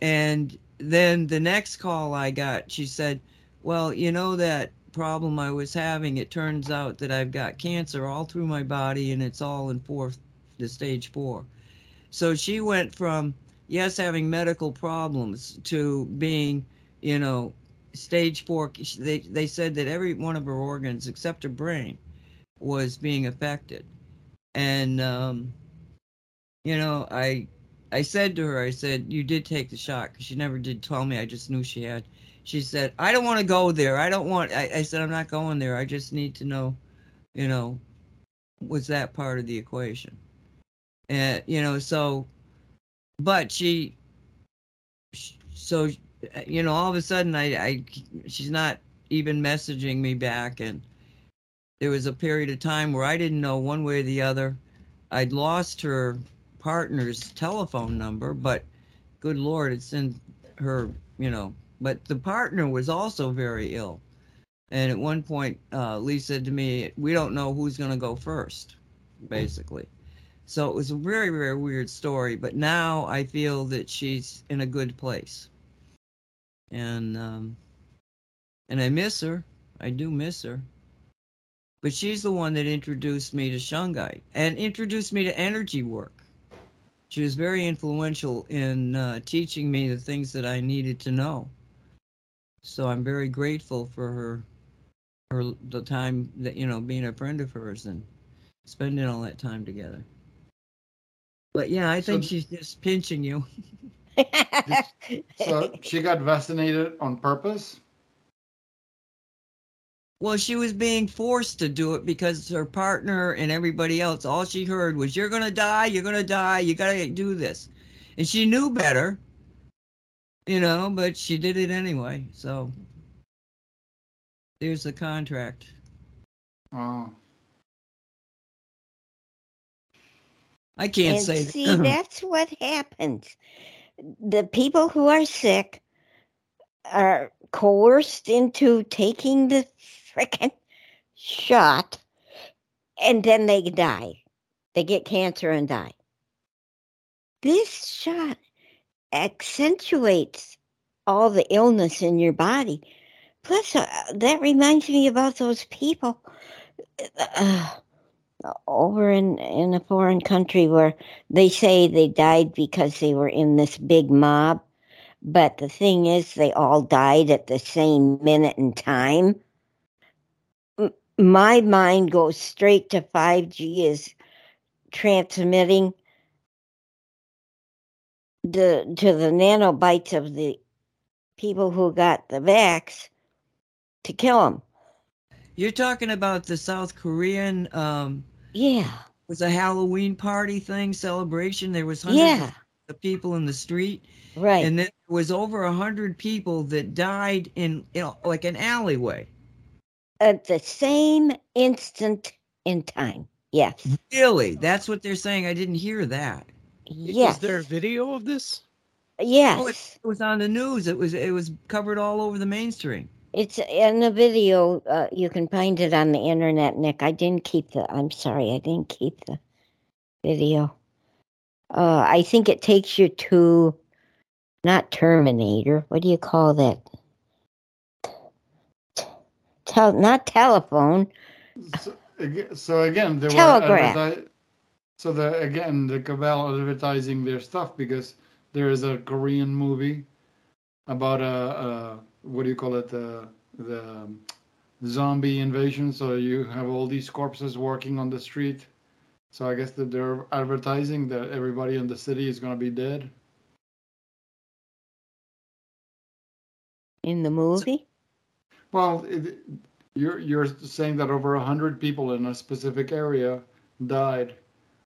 And then the next call I got, she said, Well, you know that problem I was having, it turns out that I've got cancer all through my body and it's all in fourth to stage four. So she went from, yes, having medical problems to being, you know, stage four. They, they said that every one of her organs except her brain was being affected and um, you know, I I said to her, I said, "You did take the shot," because she never did tell me. I just knew she had. She said, "I don't want to go there. I don't want." I, I said, "I'm not going there. I just need to know, you know, was that part of the equation?" And you know, so, but she, so you know, all of a sudden, I, I she's not even messaging me back, and there was a period of time where I didn't know one way or the other. I'd lost her partner's telephone number, but good Lord, it's in her, you know. But the partner was also very ill. And at one point, uh, Lee said to me, We don't know who's going to go first, basically. So it was a very, very weird story. But now I feel that she's in a good place. And um, and I miss her. I do miss her. But she's the one that introduced me to Shungite and introduced me to energy work. She was very influential in uh, teaching me the things that I needed to know. So I'm very grateful for her, her the time that you know being a friend of hers and spending all that time together. But yeah, I think So- she's just pinching you. So she got vaccinated on purpose. Well, she was being forced to do it because her partner and everybody else, all she heard was, You're going to die, you're going to die, you got to do this. And she knew better, you know, but she did it anyway. So there's the contract. Oh, I can't and say see, <clears throat> that's what happens. The people who are sick are coerced into taking the frickin' shot, and then they die. They get cancer and die. This shot accentuates all the illness in your body. Plus, uh, that reminds me about those people uh, over in, in a foreign country where they say they died because they were in this big mob. But the thing is, they all died at the same minute and time. M- My mind goes straight to 5G is transmitting the to the nanobites of the people who got the vax to kill them. You're talking about the South Korean, um, Yeah, was a Halloween party thing, celebration. There was hundreds yeah, of people in the street. right. And then there was over a hundred people that died in, you know, like an alleyway. At the same instant in time. Yes. Really? That's what they're saying. I didn't hear that. Yes. Is there a video of this? Yes. Oh, it, it was on the news. It was it was covered all over the mainstream. It's in the video. Uh, you can find it on the internet, Nick. I didn't keep the. I'm sorry, I didn't keep the video. Uh, I think it takes you to not Terminator. What do you call that? Tel, not telephone. so, so again, there Telegraph. were adverti- So the again, the cabal advertising their stuff because there is a Korean movie about a, a what do you call it the the zombie invasion. So you have all these corpses working on the street. So I guess that they're advertising that everybody in the city is going to be dead. in the movie. Well, it, you're you're saying that over a hundred people in a specific area died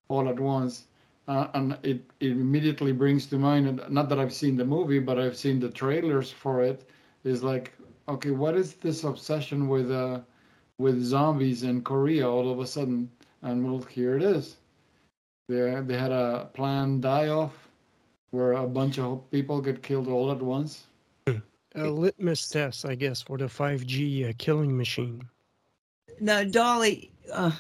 all at once, uh, and it, it immediately brings to mind. Not that I've seen the movie, but I've seen the trailers for it. Is like, okay, what is this obsession with uh with zombies in Korea all of a sudden? And well, here it is. They they had a planned die off where a bunch of people get killed all at once. A litmus test, I guess, for the 5G uh, killing machine. Now, Dolly, uh,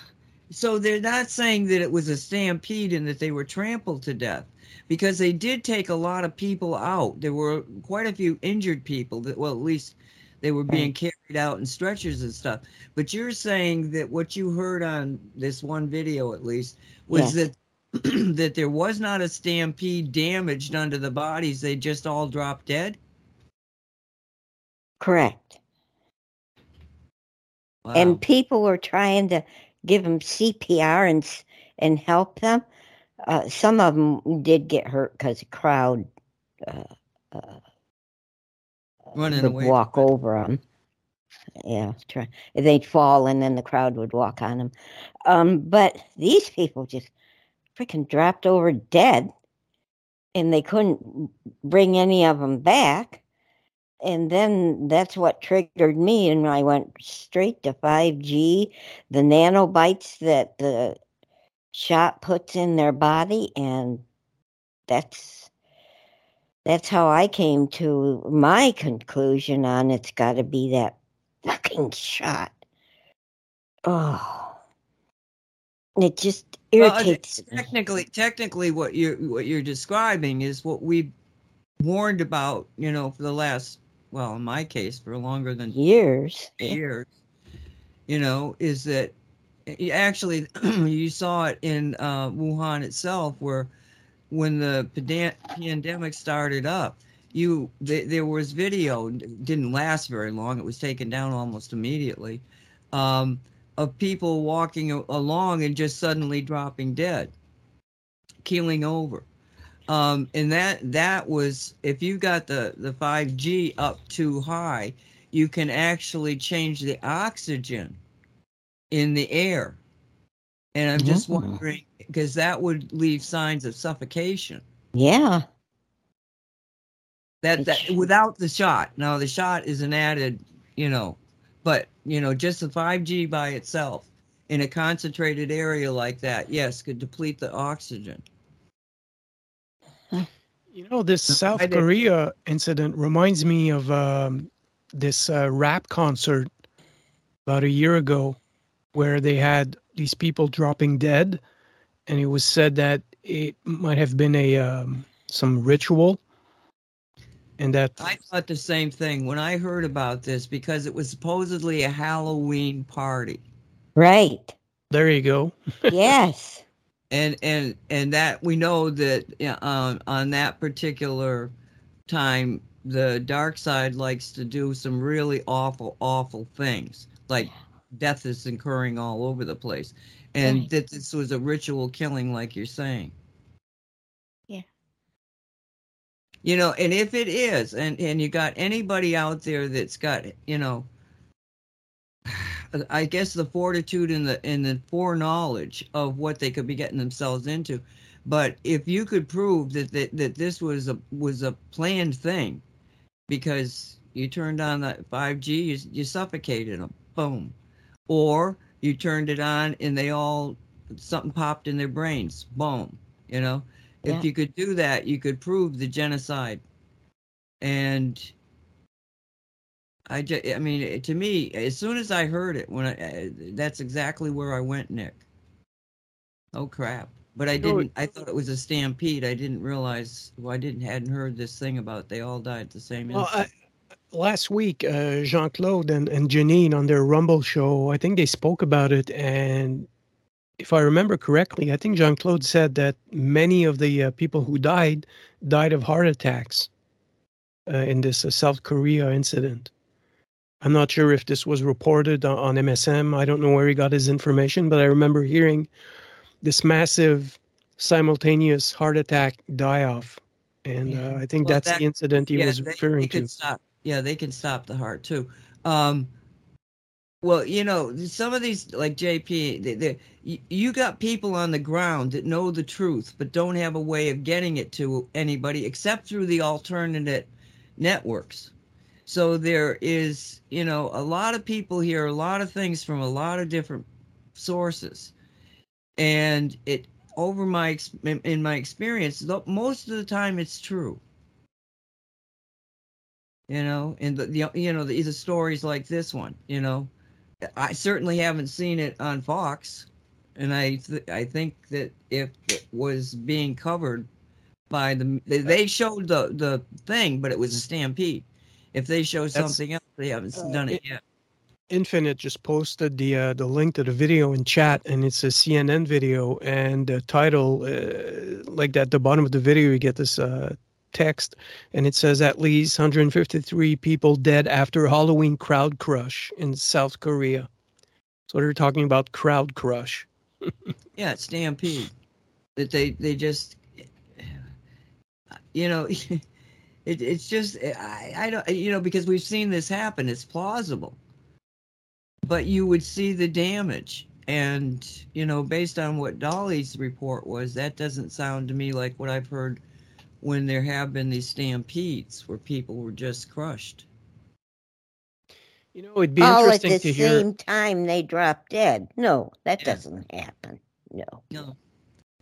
so they're not saying that it was a stampede and that they were trampled to death because they did take a lot of people out. There were quite a few injured people that, well, at least they were being carried out in stretchers and stuff. But you're saying that what you heard on this one video, at least, was Yes. that <clears throat> that there was not a stampede damage done to the bodies; they just all dropped dead. Correct. Wow. and people were trying to give them CPR and and help them. Uh, some of them did get hurt because the crowd uh, uh, Running would away walk over them. Yeah, try, they'd fall and then the crowd would walk on them. Um, but these people just freaking dropped over dead, and they couldn't bring any of them back. And then that's what triggered me, and I went straight to 5G, the nanobites that the shot puts in their body, and that's that's how I came to my conclusion on it's got to be that fucking shot. Oh, It just Well, irritates me. technically, technically, what you're what you're describing is what we warned about. You know, for the last, well, in my case, for longer than Years. years. You know, is that actually <clears throat> you saw it in uh, Wuhan itself, where when the pandemic started up, you th- there was video. Didn't last very long. It was taken down almost immediately. Um, of people walking a- along and just suddenly dropping dead, keeling over. Um, and that that was if you got the the 5G up too high, you can actually change the oxygen in the air. And I'm just wondering because that would leave signs of suffocation. Yeah. That that It's- without the shot. Now the shot is an added, you know, but you know, just the 5G by itself in a concentrated area like that, yes, could deplete the oxygen. You know, this South Korea incident reminds me of um, this uh, rap concert about a year ago where they had these people dropping dead, and it was said that it might have been a um, some ritual, and that I thought the same thing when I heard about this because it was supposedly a Halloween party. Right. there you go. <laughs> Yes. And and and that we know that yeah, on on that particular time the dark side likes to do some really awful awful things like death is occurring all over the place and Right. that this was a ritual killing like you're saying Yeah. you know and if it is and and you got anybody out there that's got you know I guess the fortitude and the and the foreknowledge of what they could be getting themselves into. But if you could prove that that, that this was a was a planned thing, because you turned on the five G, you, you suffocated them, boom, or you turned it on and they all something popped in their brains, boom. You know, if you could do that, you could prove the genocide, and I just, I mean, to me, as soon as I heard it, when I, uh, that's exactly where I went, Nick. Oh crap! But I didn't. I thought it was a stampede. I didn't realize. Well, I didn't hadn't heard this thing about they all died at the same Well, I, last week, uh, Jean Claude and, and Janine on their Rumble show, I think they spoke about it. And if I remember correctly, I think Jean Claude said that many of the uh, people who died died of heart attacks uh, in this uh, South Korea incident. I'm not sure if this was reported on, on MSM. I don't know where he got his information, but I remember hearing this massive simultaneous heart attack die off. And Yeah. uh, I think Well, that's that- the incident he yeah, was they, referring they to. can stop. Yeah, they can stop the heart too. Um, well, you know, some of these, like JP, they, they, you, you got people on the ground that know the truth, but don't have a way of getting it to anybody except through the alternate networks. So there is, you know, a lot of people hear a lot of things from a lot of different sources, and it over my in my experience, most of the time it's true. You know and the, the you know the, the stories like this one you know. I certainly haven't seen it on fox and i th- i think that if it was being covered by the they showed the the thing but it was a stampede if they show something else they haven't Uh, done it it- yet Infinite just posted the uh, the link to the video in chat, and it's a CNN video, and the title, uh, like at the bottom of the video, you get this uh, text, and it says at least 153 people dead after Halloween crowd crush in South Korea. So they're talking about crowd crush. <laughs> yeah stampede that they they just you know <laughs> it, it's just I, I don't you know because we've seen this happen it's plausible but you would see the damage and you know based on what dolly's report was that doesn't sound to me like what i've heard when there have been these stampedes where people were just crushed You know, it'd be All at interesting the to hear. The same time they drop dead. No, that Yeah. doesn't happen. No. no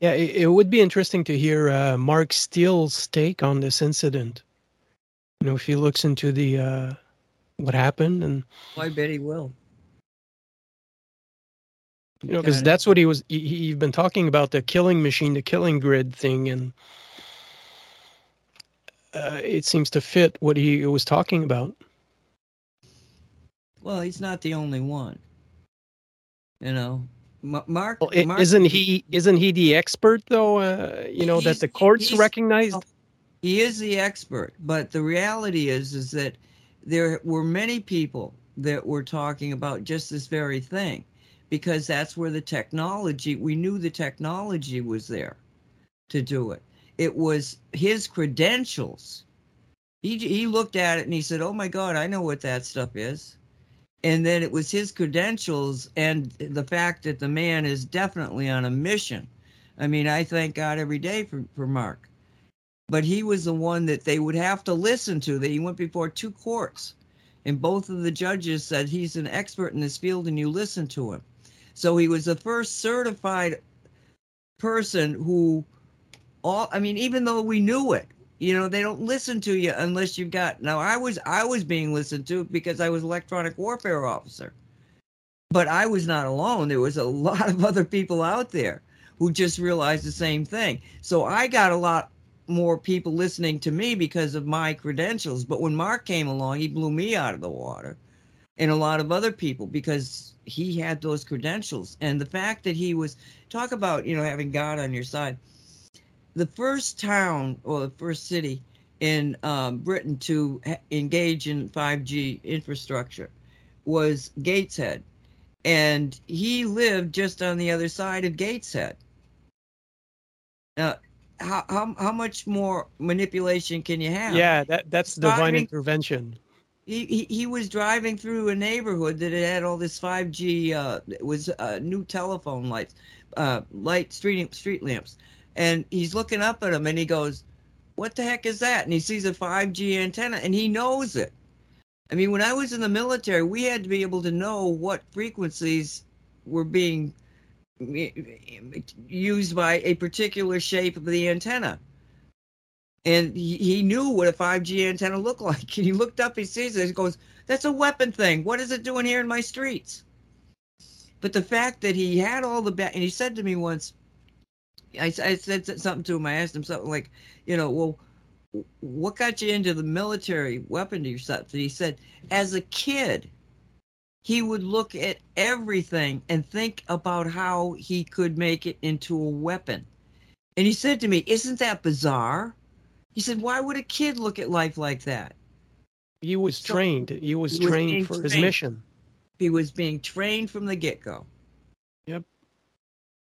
Yeah, it, it would be interesting to hear uh, Mark Steele's take on this incident. You know, if he looks into the uh, what happened and i bet he will You know, because that's what he was. He, he- he'd been talking about the killing machine, the killing grid thing, and uh, it seems to fit what he was talking about. Well, he's not the only one. You know, Ma- Mark. Well, Mark isn't he? Isn't he the expert though? Uh, you know that the courts recognized. He is the expert, but the reality is is that there were many people that were talking about just this very thing because that's where the technology we knew the technology was there to do it. It was his credentials. He he looked at it and he said, "Oh my god, I know what that stuff is." And then it was his credentials and the fact that the man is definitely on a mission. I mean, I thank God every day for, for Mark but he was the one that they would have to listen to. That he went before two courts, and both of the judges said he's an expert in this field, and you listen to him. So he was the first certified person who, all I mean, even though we knew it, you know, they don't listen to you unless you've got. Now I was I was being listened to because I was electronic warfare officer, but I was not alone. There was a <laughs> lot of other people out there who just realized the same thing. So I got a lot more people listening to me because of my credentials. But when Mark came along, he blew me out of the water and a lot of other people because he had those credentials. And the fact that he was, talk about, you know, having God on your side. The first town or the first city in um, Britain to engage in 5G infrastructure was Gateshead. And he lived just on the other side of Gateshead. Now, how, how, how much more manipulation can you have? Yeah, that that's divine Driving- intervention. He, he, he was driving through a neighborhood that had all this 5G, uh, it was uh, new telephone lights, uh, light street, street lamps. And he's looking up at them and he goes, What the heck is that? And he sees a 5G antenna and he knows it. I mean, when I was in the military, we had to be able to know what frequencies were being used by a particular shape of the antenna. And he, knew what a 5G antenna looked like. And <laughs> he looked up, he sees it, he goes, That's a weapon thing. What is it doing here in my streets? But the fact that he had all the back, and he said to me once, "I said something to him. I asked him something like, you know, well, what got you into the military weaponry stuff? And he said, as a kid, he would look at everything and think about how he could make it into a weapon. And he said to me, Isn't that bizarre? He said, Why would a kid look at life like that? He was So- trained. He was He was being trained for his mission. He was being trained from the get go. Yep.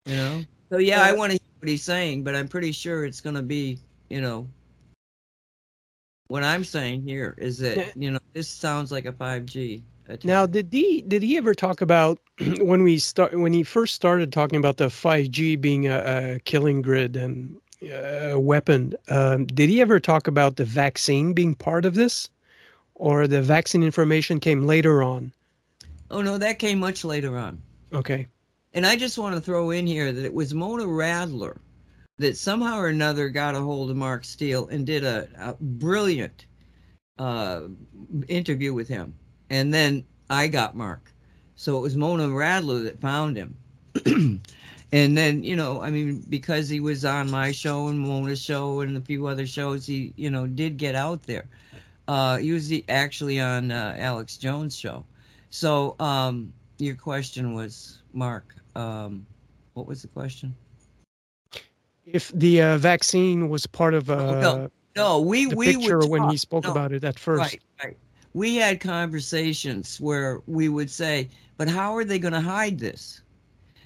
You know? So, yeah, I Uh, want to hear what he's saying, but I'm pretty sure it's going to be, you know, what I'm saying here is that, you know, this sounds like a 5G. Now, did he did he ever talk about <clears throat> when we start when he first started talking about the 5G being a, a killing grid and uh, a weapon? Um, did he ever talk about the vaccine being part of this, or the vaccine information came later on? oh, no, that came much later on. Okay. And I just want to throw in here that it was Mona Radler that somehow or another got a hold of Mark Steele and did a, a brilliant uh, interview with him. And then I got Mark. So it was Mona Radler that found him. <clears throat> and then, you know, I mean, because he was on my show and Mona's show and a few other shows, he, you know, did get out there. Uh, he was the, actually on uh, Alex Jones' show. So um, your question was, Mark, um, what was the question? If the uh, vaccine was part of uh, Oh, no, No, we the we picture when he spoke no, about it at first. Right, right. We had conversations where we would say, but how are they going to hide this?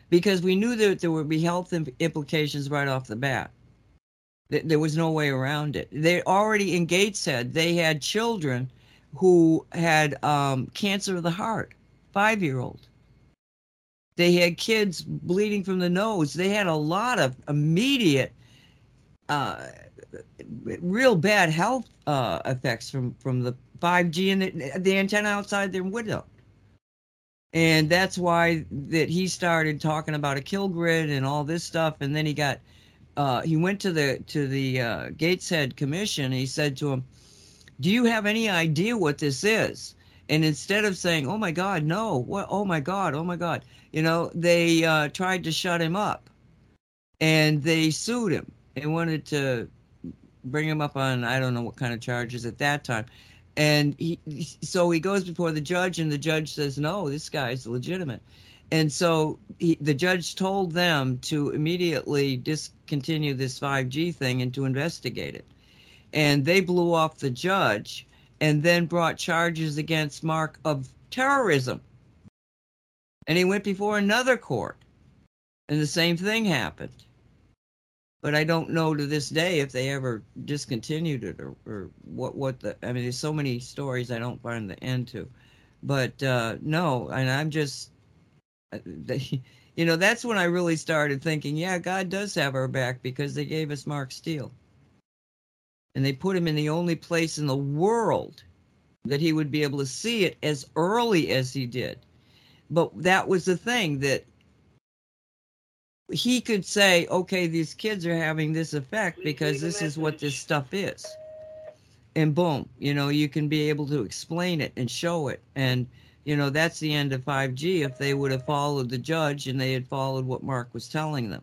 Because we knew that there would be health implications right off the bat. There was no way around it. They already in Gateshead, they had children who had um, cancer of the heart, five year old. They had kids bleeding from the nose. They had a lot of immediate uh, real bad health uh, effects from from the 5G and the, the antenna outside their window. And that's why that he started talking about a kill grid and all this stuff. And then he got uh, he went to the to the uh, Gateshead Commission. He said to him, "Do you have any idea what this is?" And instead of saying, "Oh my God, no! What? Oh my God! Oh my God!" You know, they uh, tried to shut him up, and they sued him. They wanted to bring him up on I don't know what kind of charges at that time. And he, so he goes before the judge, and the judge says, "No, this guy's legitimate." And so he, the judge told them to immediately discontinue this 5G thing and to investigate it. And they blew off the judge and then brought charges against Mark of terrorism. And he went before another court, and the same thing happened. But I don't know to this day if they ever discontinued it or, or what what the I mean there's so many stories I don't find the end to. But uh no, and I'm just uh, <laughs> you know that's when I really started thinking, yeah, God does have our back because they gave us Mark Steele. And they put him in the only place in the world that he would be able to see it as early as he did. But that was the thing that he could say, okay, these kids are having this effect because this is what this stuff is. And boom, you know, you can be able to explain it and show it. And, you know, that's the end of 5G if they would have followed the judge and they had followed what Mark was telling them.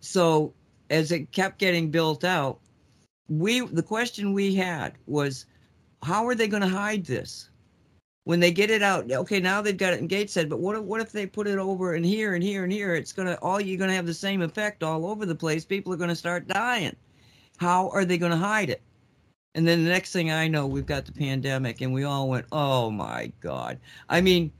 So as it kept getting built out, we the question we had was how are they going to hide this? When they get it out, okay, now they've got it in Gateshead, but what if, what if they put it over in here and here and here? It's gonna all you're gonna have the same effect all over the place. People are gonna start dying. How are they gonna hide it? And then the next thing I know, we've got the pandemic, and we all went, "Oh my God!" I mean,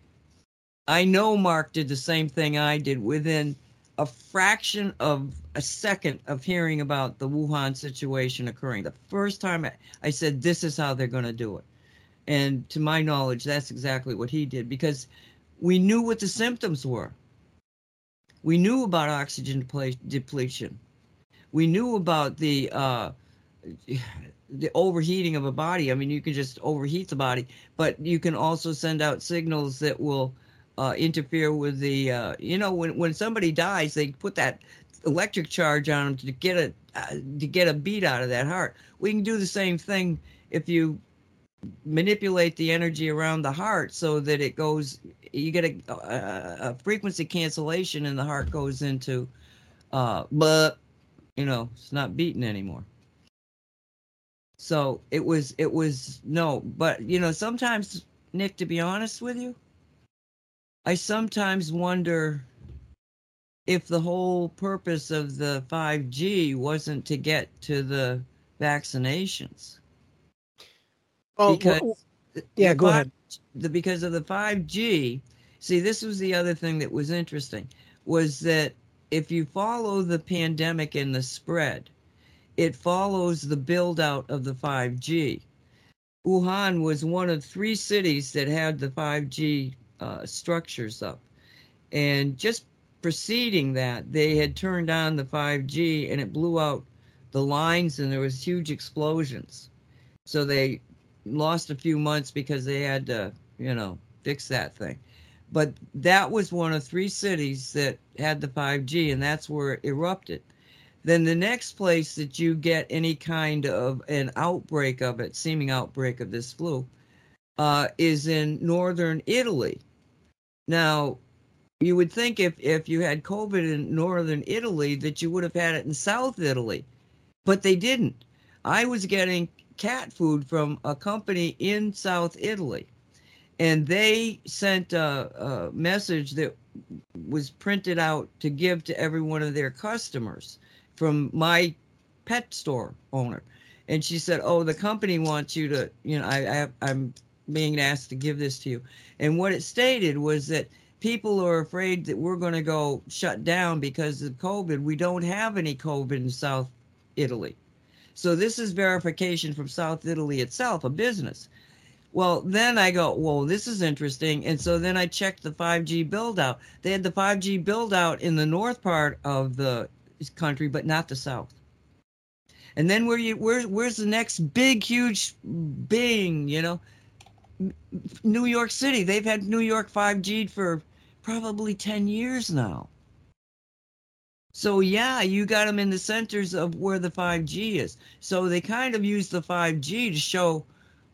I know Mark did the same thing I did within a fraction of a second of hearing about the Wuhan situation occurring. The first time I, I said, "This is how they're gonna do it." And to my knowledge, that's exactly what he did because we knew what the symptoms were. We knew about oxygen depl- depletion. We knew about the uh, the overheating of a body. I mean, you can just overheat the body, but you can also send out signals that will uh, interfere with the. Uh, you know, when when somebody dies, they put that electric charge on them to get a uh, to get a beat out of that heart. We can do the same thing if you manipulate the energy around the heart so that it goes you get a, a, a frequency cancellation and the heart goes into uh but you know it's not beating anymore. So it was it was no but you know sometimes nick to be honest with you i sometimes wonder if the whole purpose of the 5g wasn't to get to the vaccinations Oh, because well, yeah, go five- ahead. The, because of the 5G, see, this was the other thing that was interesting was that if you follow the pandemic and the spread, it follows the build out of the 5G. Wuhan was one of three cities that had the 5G uh, structures up. And just preceding that, they had turned on the 5G and it blew out the lines and there was huge explosions. So they lost a few months because they had to, you know, fix that thing. But that was one of three cities that had the 5G, and that's where it erupted. Then the next place that you get any kind of an outbreak of it, seeming outbreak of this flu, uh, is in northern Italy. Now, you would think if, if you had COVID in northern Italy that you would have had it in South Italy, but they didn't. I was getting cat food from a company in South Italy, and they sent a, a message that was printed out to give to every one of their customers from my pet store owner. And she said, "Oh, the company wants you to, you know, I, I I'm being asked to give this to you." And what it stated was that people are afraid that we're going to go shut down because of COVID. We don't have any COVID in South Italy. So this is verification from South Italy itself, a business. Well, then I go, whoa, this is interesting. And so then I checked the 5G build out. They had the 5G build out in the north part of the country, but not the south. And then where you where where's the next big huge bing, you know? New York City. They've had New York 5G for probably 10 years now. So yeah, you got them in the centers of where the 5G is. So they kind of use the 5G to show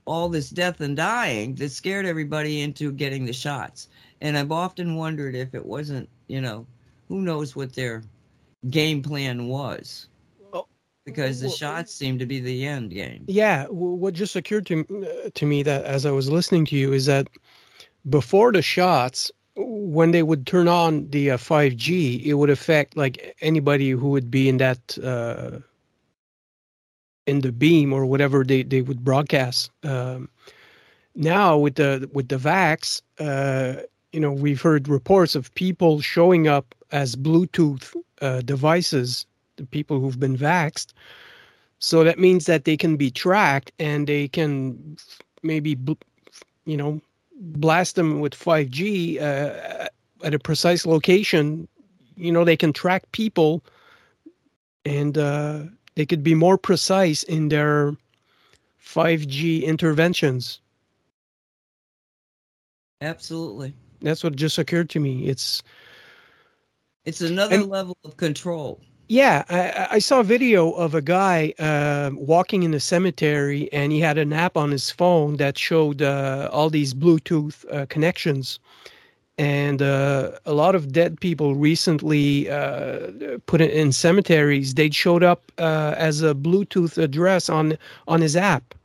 all this death and dying that scared everybody into getting the shots. And I've often wondered if it wasn't, you know, who knows what their game plan was. Well, Because the well, shots seem to be the end game. Yeah, what just occurred to uh, to me that as I was listening to you is that before the shots, when they would turn on the uh, 5G, it would affect like anybody who would be in that uh, in the beam or whatever they, they would broadcast. Um, now with the with the vax, uh, you know, we've heard reports of people showing up as Bluetooth uh, devices, the people who've been vaxed. So that means that they can be tracked and they can maybe, you know, blast them with 5G uh, at a precise location. You know, they can track people and uh, they could be more precise in their 5G interventions. Absolutely. That's what just occurred to me. It's It's another And- level of control. Yeah, I, I saw a video of a guy uh, walking in the cemetery, and he had an app on his phone that showed uh, all these Bluetooth uh, connections. And uh, a lot of dead people recently uh, put it in cemeteries. They showed up uh, as a Bluetooth address on on his app.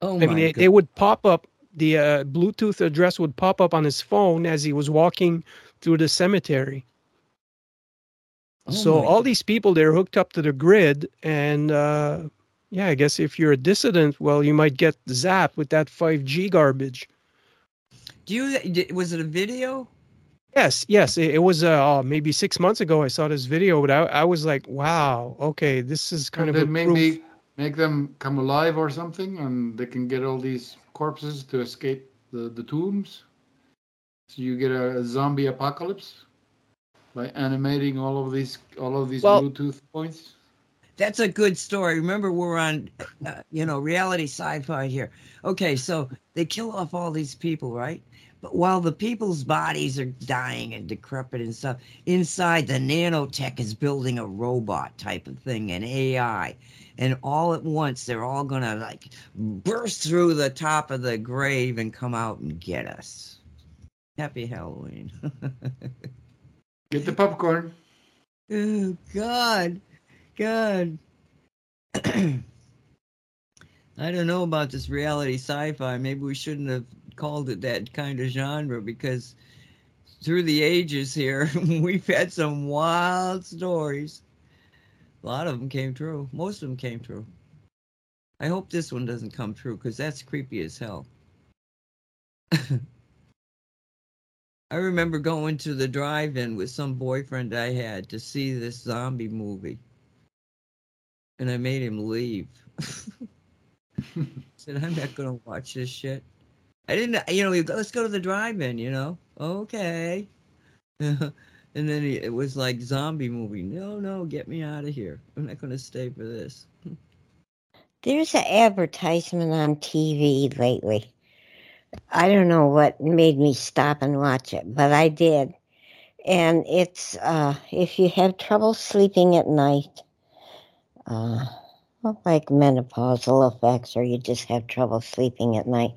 Oh I my mean, they, they would pop up. The uh, Bluetooth address would pop up on his phone as he was walking through the cemetery. Oh so all these people they're hooked up to the grid and uh yeah i guess if you're a dissident well you might get zapped with that 5g garbage Do you was it a video? yes yes it, it was uh oh, maybe six months ago i saw this video but i, I was like wow okay this is kind and of a then proof. maybe make them come alive or something, and they can get all these corpses to escape the, the tombs. So you get a, zombie apocalypse by animating all of these all of these Well- Bluetooth points. That's a good story. Remember, we're on, uh, you know, reality sci-fi here. Okay, so they kill off all these people, right? But while the people's bodies are dying and decrepit and stuff, inside the nanotech is building a robot type of thing, an AI. And all at once, they're all gonna like burst through the top of the grave and come out and get us. Happy Halloween. <laughs> Get the popcorn. Oh God, God. <clears throat> I don't know about this reality sci-fi. Maybe we shouldn't have called it that kind of genre because through the ages here, <laughs> we've had some wild stories. A lot of them came true. Most of them came true. I hope this one doesn't come true because that's creepy as hell. <laughs> I remember going to the drive-in with some boyfriend I had to see this zombie movie. And I made him leave. <laughs> said, I'm not gonna watch this shit. I didn't you know, let's go to the drive-in, you know. Okay. <laughs> and then he, it was like zombie movie. No, no, get me out of here. I'm not gonna stay for this. <laughs> There's an advertisement on TV lately. I don't know what made me stop and watch it, but I did. And it's uh, if you have trouble sleeping at night, uh, like menopausal effects, or you just have trouble sleeping at night,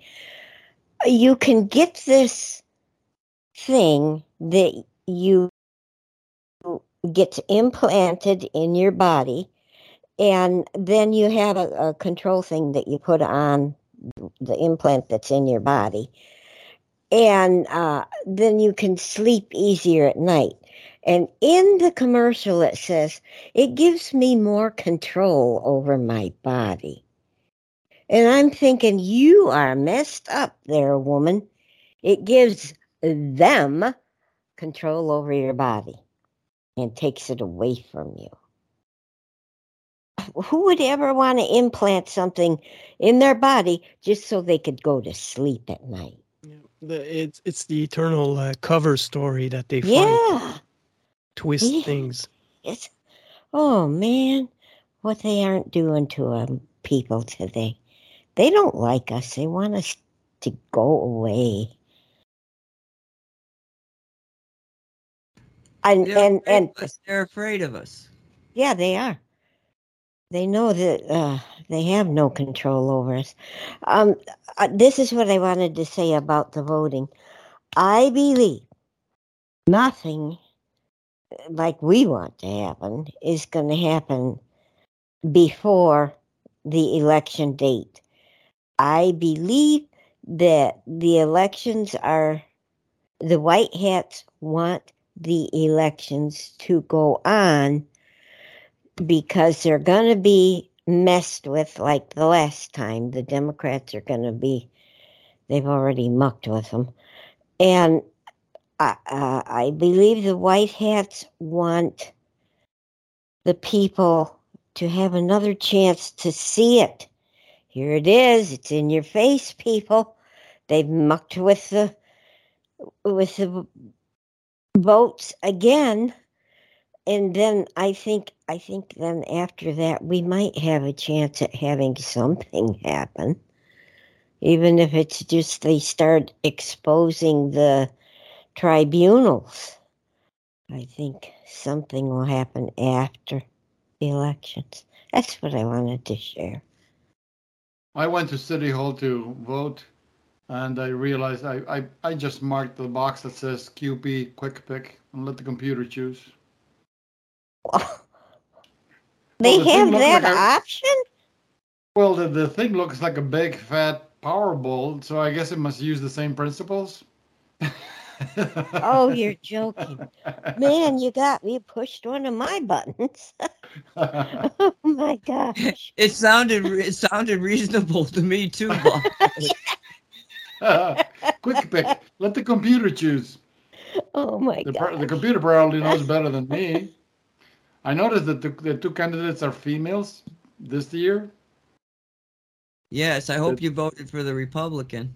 you can get this thing that you gets implanted in your body and then you have a, a control thing that you put on the implant that's in your body. And uh, then you can sleep easier at night. And in the commercial it says it gives me more control over my body. And i'm thinking you are messed up there woman. It gives them control over your body and takes it away from you who would ever want to implant something in their body just so they could go to sleep at night? the, it's it's the eternal uh, cover story that they find Yeah, twist Yeah. things it's oh man, what they aren't doing to um, people today. They don't like us. They want us to go away. And They're and and. They're afraid of us. yeah, they are. They know that uh, they have no control over us. Um, uh, this is what I wanted to say about the voting. I believe nothing like we want to happen is going to happen before the election date. I believe that the elections are, the white hats want the elections to go on because they're going to be messed with like the last time. The Democrats are going to be, they've already mucked with them. And I, uh, I believe the white hats want the people to have another chance to see it. Here it is. It's in your face, people. They've mucked with the with the votes again. And then I think I think then after that we might have a chance at having something happen. Even if it's just they start exposing the tribunals. I think something will happen after the elections. That's what I wanted to share. I went to City Hall to vote, and I realized I, I, I just marked the box that says QP Quick Pick and let the computer choose. <laughs> They the have that like a- option? Well, the, the thing looks like a big fat Powerball, so I guess it must use the same principles. Oh, you're <laughs> joking. Man, you got me pushed one of my buttons. <laughs> oh my gosh. It sounded it sounded reasonable to me too, Bob. Quick pick. Let the computer choose. Oh my The, the computer probably knows better than me. I noticed that the, the two candidates are females this year. yes, I hope you voted for the Republican.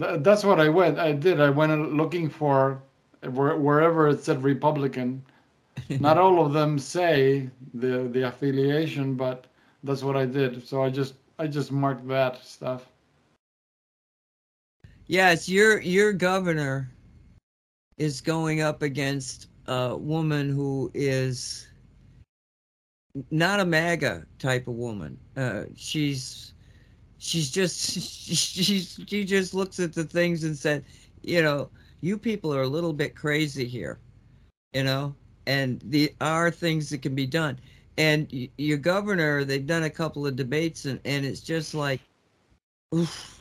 Th- That's what I went. I did. I went looking for where, wherever it said Republican. <laughs> Not all of them say the the affiliation, but that's what I did. So I just I just marked that stuff. Yes, your your governor is going up against a woman who is not a MAGA type of woman. Uh, she's she's just <laughs> she's she just looks at the things and said, you know, you people are a little bit crazy here, you know, and the are things that can be done. And your governor, they've done a couple of debates, and and it's just like, oof.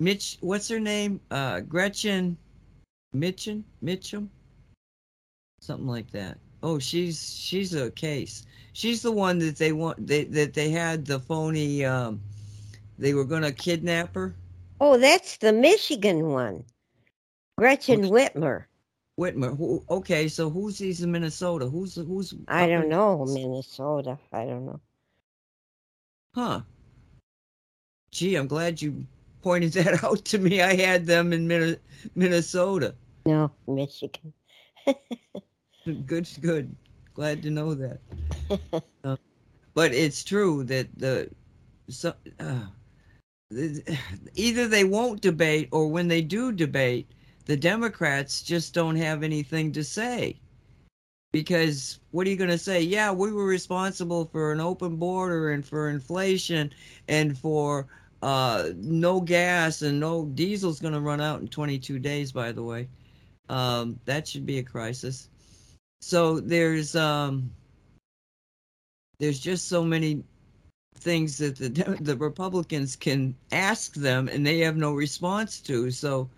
Mitch, what's her name? Uh, Gretchen Mitchum, Mitchum, something like that. Oh, she's she's a case. She's the one that they want. They that they had the phony. Um, they were gonna kidnap her. Oh, that's the Michigan one. Gretchen Whitmer. Whitmer. Who, okay, so who's these in Minnesota? Who's who's? I don't know, Minnesota. I don't know. Huh. Gee, I'm glad you pointed that <laughs> out to me. I had them in Min- Minnesota. No, Michigan. <laughs> <laughs> Good, good. Glad to know that. Uh, <laughs> but it's true that the so uh, either they won't debate or when they do debate, the Democrats just don't have anything to say. Because what are you going to say? Yeah, we were responsible for an open border and for inflation and for uh, no gas and no diesel's going to run out in 22 days. By the way, um, that should be a crisis. So there's um, there's just so many things that the <laughs> the Republicans can ask them and they have no response to. So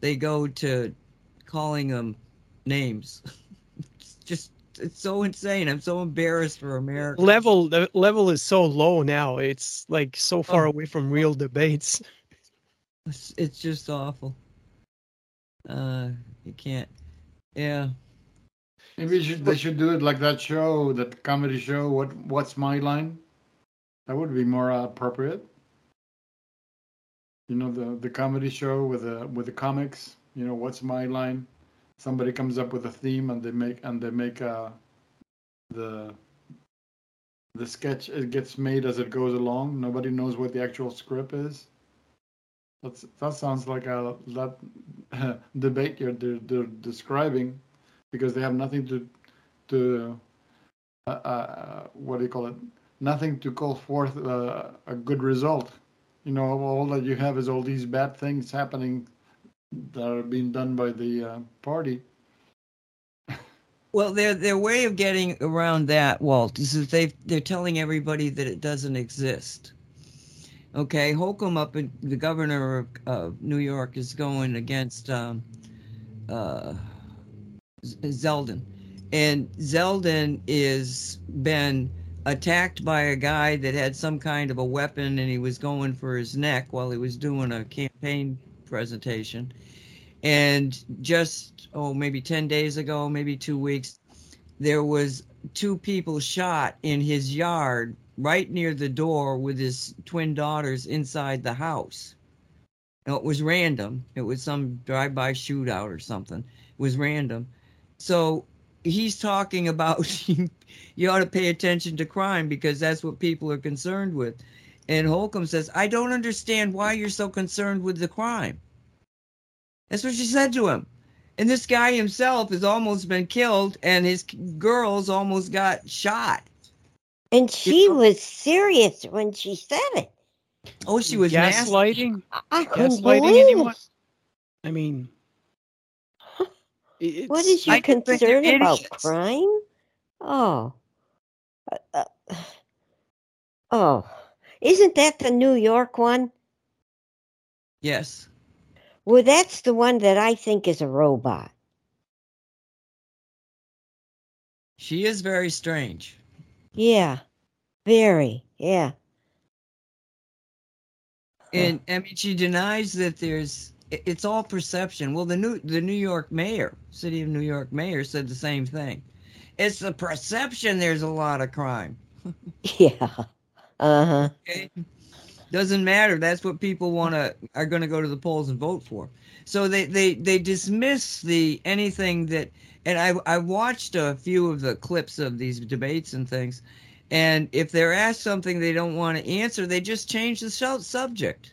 they go to calling them names. it's <laughs> just it's so insane. I'm so embarrassed for America. level the level is so low now it's like so far Oh. away from real debates <laughs> It's, it's just awful. Uh, you can't. Yeah. Maybe should, they should do it like that show, that comedy show. What What's my line? That would be more appropriate. You know the the comedy show with the with the comics. You know what's my line? Somebody comes up with a theme and they make and they make a the the sketch. It gets made as it goes along. Nobody knows what the actual script is. That's that sounds like a that <laughs> debate you're they're, they're describing because they have nothing to to uh, uh, what do you call it nothing to call forth uh, a good result. You know, all that you have is all these bad things happening that are being done by the uh, party. Well, their their way of getting around that, Walt, is that they they're telling everybody that it doesn't exist. Okay, Holcomb up in the governor of uh, New York is going against um, uh, Zeldin, and Zeldin is been attacked by a guy that had some kind of a weapon, and he was going for his neck while he was doing a campaign presentation. And just oh, maybe ten days ago, maybe two weeks, there was two people shot in his yard right near the door with his twin daughters inside the house. Now, it was random. It was some drive-by shootout or something. It was random. So he's talking about <laughs> you ought to pay attention to crime because that's what people are concerned with. And Holcomb says, I don't understand why you're so concerned with the crime. That's what she said to him. And this guy himself has almost been killed, and his girls almost got shot. And she was serious when she said it. Oh, she was nasty. gaslighting. I- I couldn't Gaslighting believe anyone? I mean, it- What it's- is your I concern about idiots. crime? Oh. Uh, uh, <sighs> oh. Isn't that the New York one? Yes. Well, that's the one that I think is a robot. She is very strange. Yeah. Very. Yeah. And I mean, she denies that there's. It- It's all perception. Well, the new the New York mayor, city of New York mayor, said the same thing. It's the perception. There's a lot of crime. <laughs> Yeah. Uh huh. Okay? Doesn't matter. That's what people want to are going to go to the polls and vote for. So they they they dismiss the anything that. And I I watched a few of the clips of these debates and things, and if they're asked something they don't want to answer, they just change the su- subject.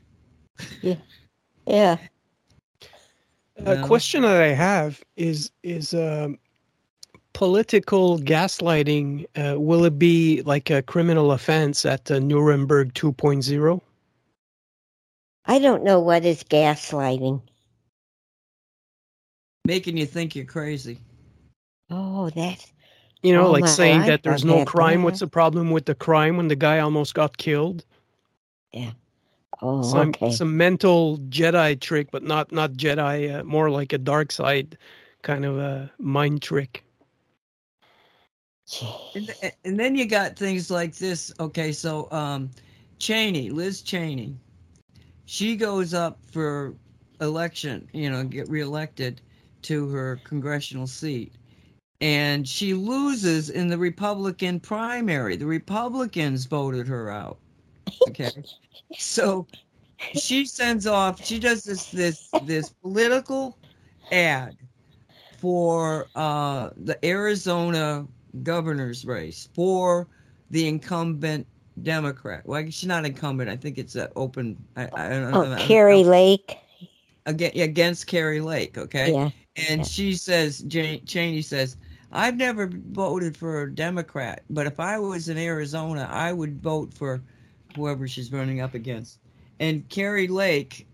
Yeah. Yeah. A Yeah. question that I have is is um, political gaslighting. Uh, will it be like a criminal offense at uh, Nuremberg 2.0? I don't know what is gaslighting. making you think you're crazy. Oh, that's You know, Oh like saying I that there's no crime. yeah. What's the problem with the crime when the guy almost got killed? Oh some okay. some mental Jedi trick, but not not Jedi. Uh, more like a dark side kind of a mind trick. And, th- and then you got things like this. Okay, so um, Cheney, Liz Cheney, she goes up for election, you know, get reelected to her congressional seat. And she loses in the Republican primary. The Republicans voted her out. Okay. so she sends off, she does this this this political ad for uh the Arizona governor's race for the incumbent Democrat. Well, she's not incumbent. I think it's an open. I, I don't know. Oh, Kari Lake. against, against Kari Lake. Okay, Yeah. and yeah. she says, Jane, Cheney says, I've never voted for a Democrat, but if I was in Arizona, I would vote for whoever she's running up against. And Kari Lake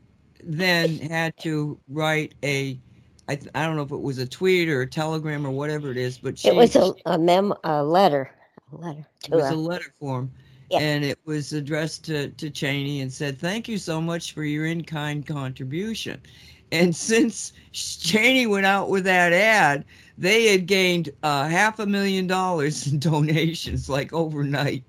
then had to write a, I, th- I don't know if it was a tweet or a telegram or whatever it is, but she, It was a, a mem a letter. A letter it was a her. letter form. Yeah. And it was addressed to, to Cheney and said, Thank you so much for your in kind contribution. And <laughs> since Cheney went out with that ad, they had gained uh, half a million dollars in <laughs> donations like overnight.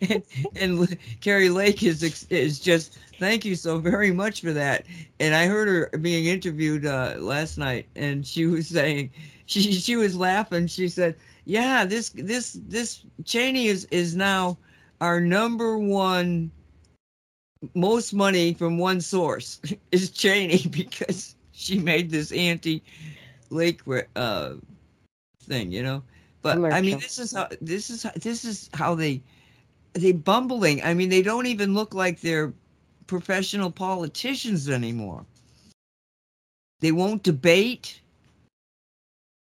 <laughs> and, Kari Lake is is just thank you so very much for that. And I heard her being interviewed uh, last night, and she was saying <laughs> she she was laughing. She said, "Yeah, this this this Cheney is is now our number one most money from one source <laughs> is Cheney because she made this anti Lake uh thing, you know." But I mean, this is how this is how, this is how they they bumbling. I mean, they don't even look like they're professional politicians anymore. They won't debate.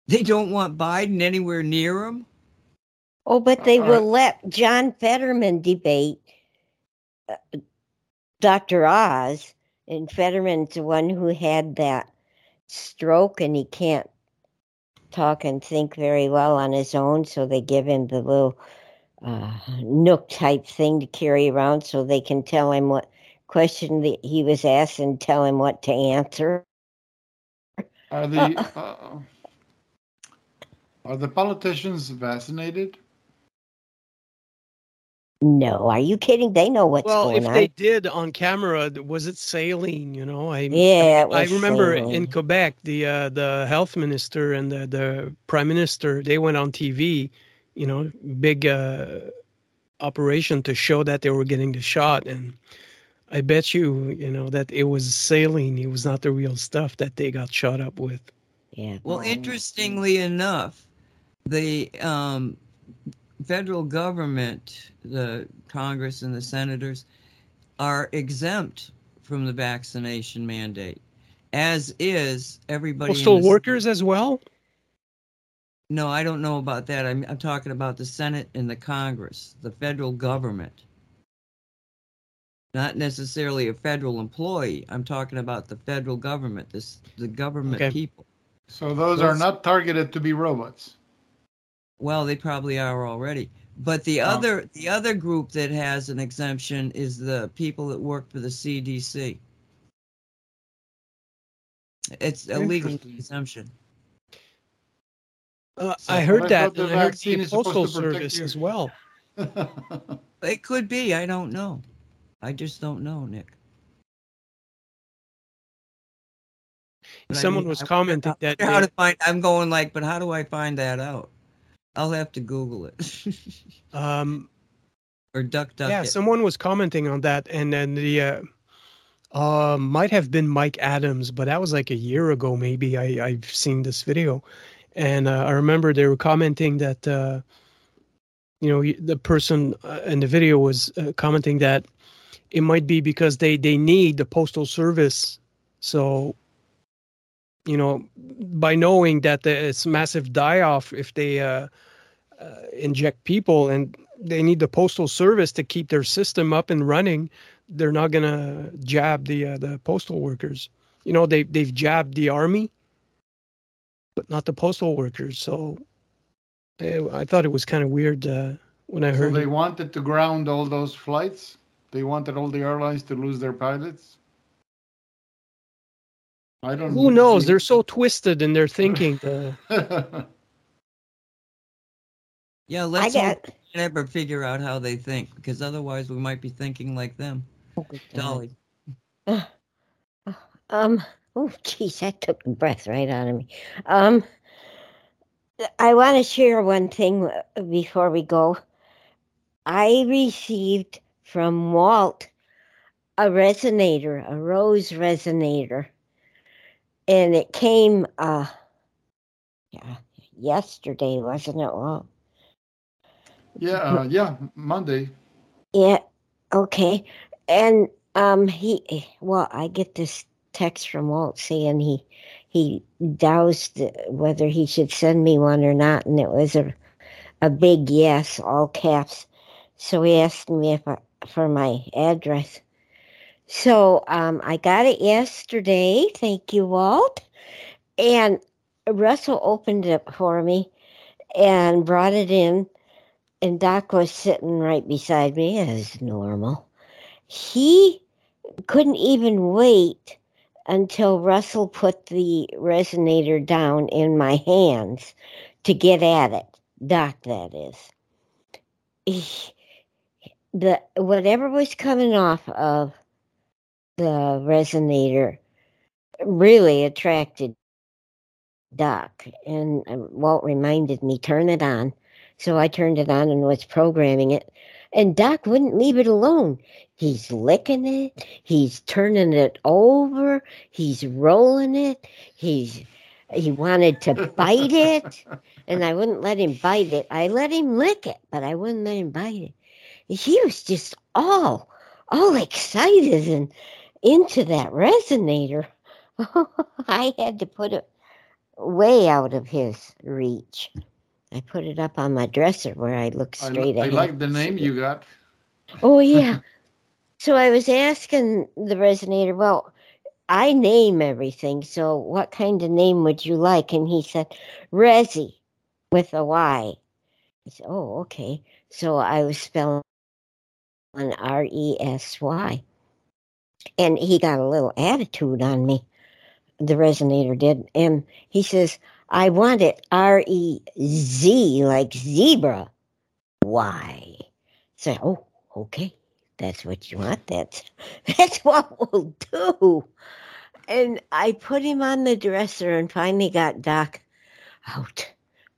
They don't want Biden anywhere near them. Oh, but they all will let John Fetterman debate uh, Dr. Oz, and Fetterman's the one who had that stroke and he can't talk and think very well on his own, so they give him the little uh, nook type thing to carry around so they can tell him what question that he was asked and tell him what to answer. Are the uh, are the politicians vaccinated? No, are you kidding? They know what's well, going if they did on camera, was it saline? You know, I yeah, it I remember saline. in Quebec, the uh, the health minister and the, the prime minister they went on TV, you know, big uh, operation to show that they were getting the shot, and I bet you, you know, that it was saline. It was not the real stuff that they got shot up with. yeah. Well, interestingly enough, the um, federal government, the Congress and the senators, are exempt from the vaccination mandate, as is everybody. in Postal the- workers as well. No, I don't know about that. I'm, I'm talking about the Senate and the Congress, the federal government. Not necessarily a federal employee. I'm talking about the federal government, this the government Okay. people. So those are not targeted to be robots. Well, they probably are already. But the Oh. other the other group that has an exemption is the people that work for the CDC. It's a legal exemption. Uh, So I I heard thought that, the and I heard vaccine the is postal to service you. as well. <laughs> It could be. I don't know. I just don't know, Nick. But I Someone mean, was I commenting how- that wonder how to find. I'm going like, but how do I find that out? I'll have to Google it <laughs> Um, or duck duck yeah, it. someone was commenting on that, and then the uh, uh, might have been Mike Adams, but that was like a year ago, maybe. I I've seen this video, and uh, I remember they were commenting that uh, you know the person uh, in the video was uh, commenting that it might be because they they need the postal service, so you know by knowing that it's massive die off if they uh, uh, inject people and they need the postal service to keep their system up and running they're not going to jab the the postal workers. You know they they've jabbed the army but not the postal workers so eh, i thought it was kind of weird uh, when i heard. so heard they it. wanted to ground all those flights. They wanted all the airlines to lose their pilots. I don't. who knows they're so twisted in their thinking uh, <laughs> Yeah, let's got. never figure out how they think, because otherwise we might be thinking like them. Dolly. Um. Oh, geez, that took the breath right out of me. Um. I want to share one thing uh, before we go. I received from Walt a resonator, a rose resonator, and it came uh yeah, yesterday, wasn't it, Walt? yeah, uh, yeah. Monday. Yeah. Okay. And um he well, I get this text from Walt saying he he doused whether he should send me one or not, and it was a a big yes, all caps. So he asked me if I, for my address. So um, I got it yesterday. Thank you, Walt. And Russell opened it for me and brought it in. And Doc was sitting right beside me as normal. He couldn't even wait until Russell put the resonator down in my hands to get at it. Doc, that is. He- <sighs> the whatever was coming off of the resonator really attracted Doc, and um, Walt reminded me turn it on. So I turned it on and was programming it, and Doc wouldn't leave it alone. He's licking it, he's turning it over, he's rolling it, he's he wanted to bite it, and I wouldn't let him bite it. I let him lick it, but I wouldn't let him bite it. He was just all all excited and into that resonator. <laughs> I had to put it way out of his reach. I put it up on my dresser where I look I, straight it. I like the name you got. Oh yeah. <laughs> so I was asking the resonator, well, I name everything, so what kind of name would you like? And he said, Resi with a Y. I said, Oh, okay. So I was spelling R E S Y. And he got a little attitude on me. The resonator did. And he says, I want it R E Z like zebra. Y. So, oh, okay. That's what you want. That's <laughs> that's what we'll do. And I put him on the dresser and finally got Doc out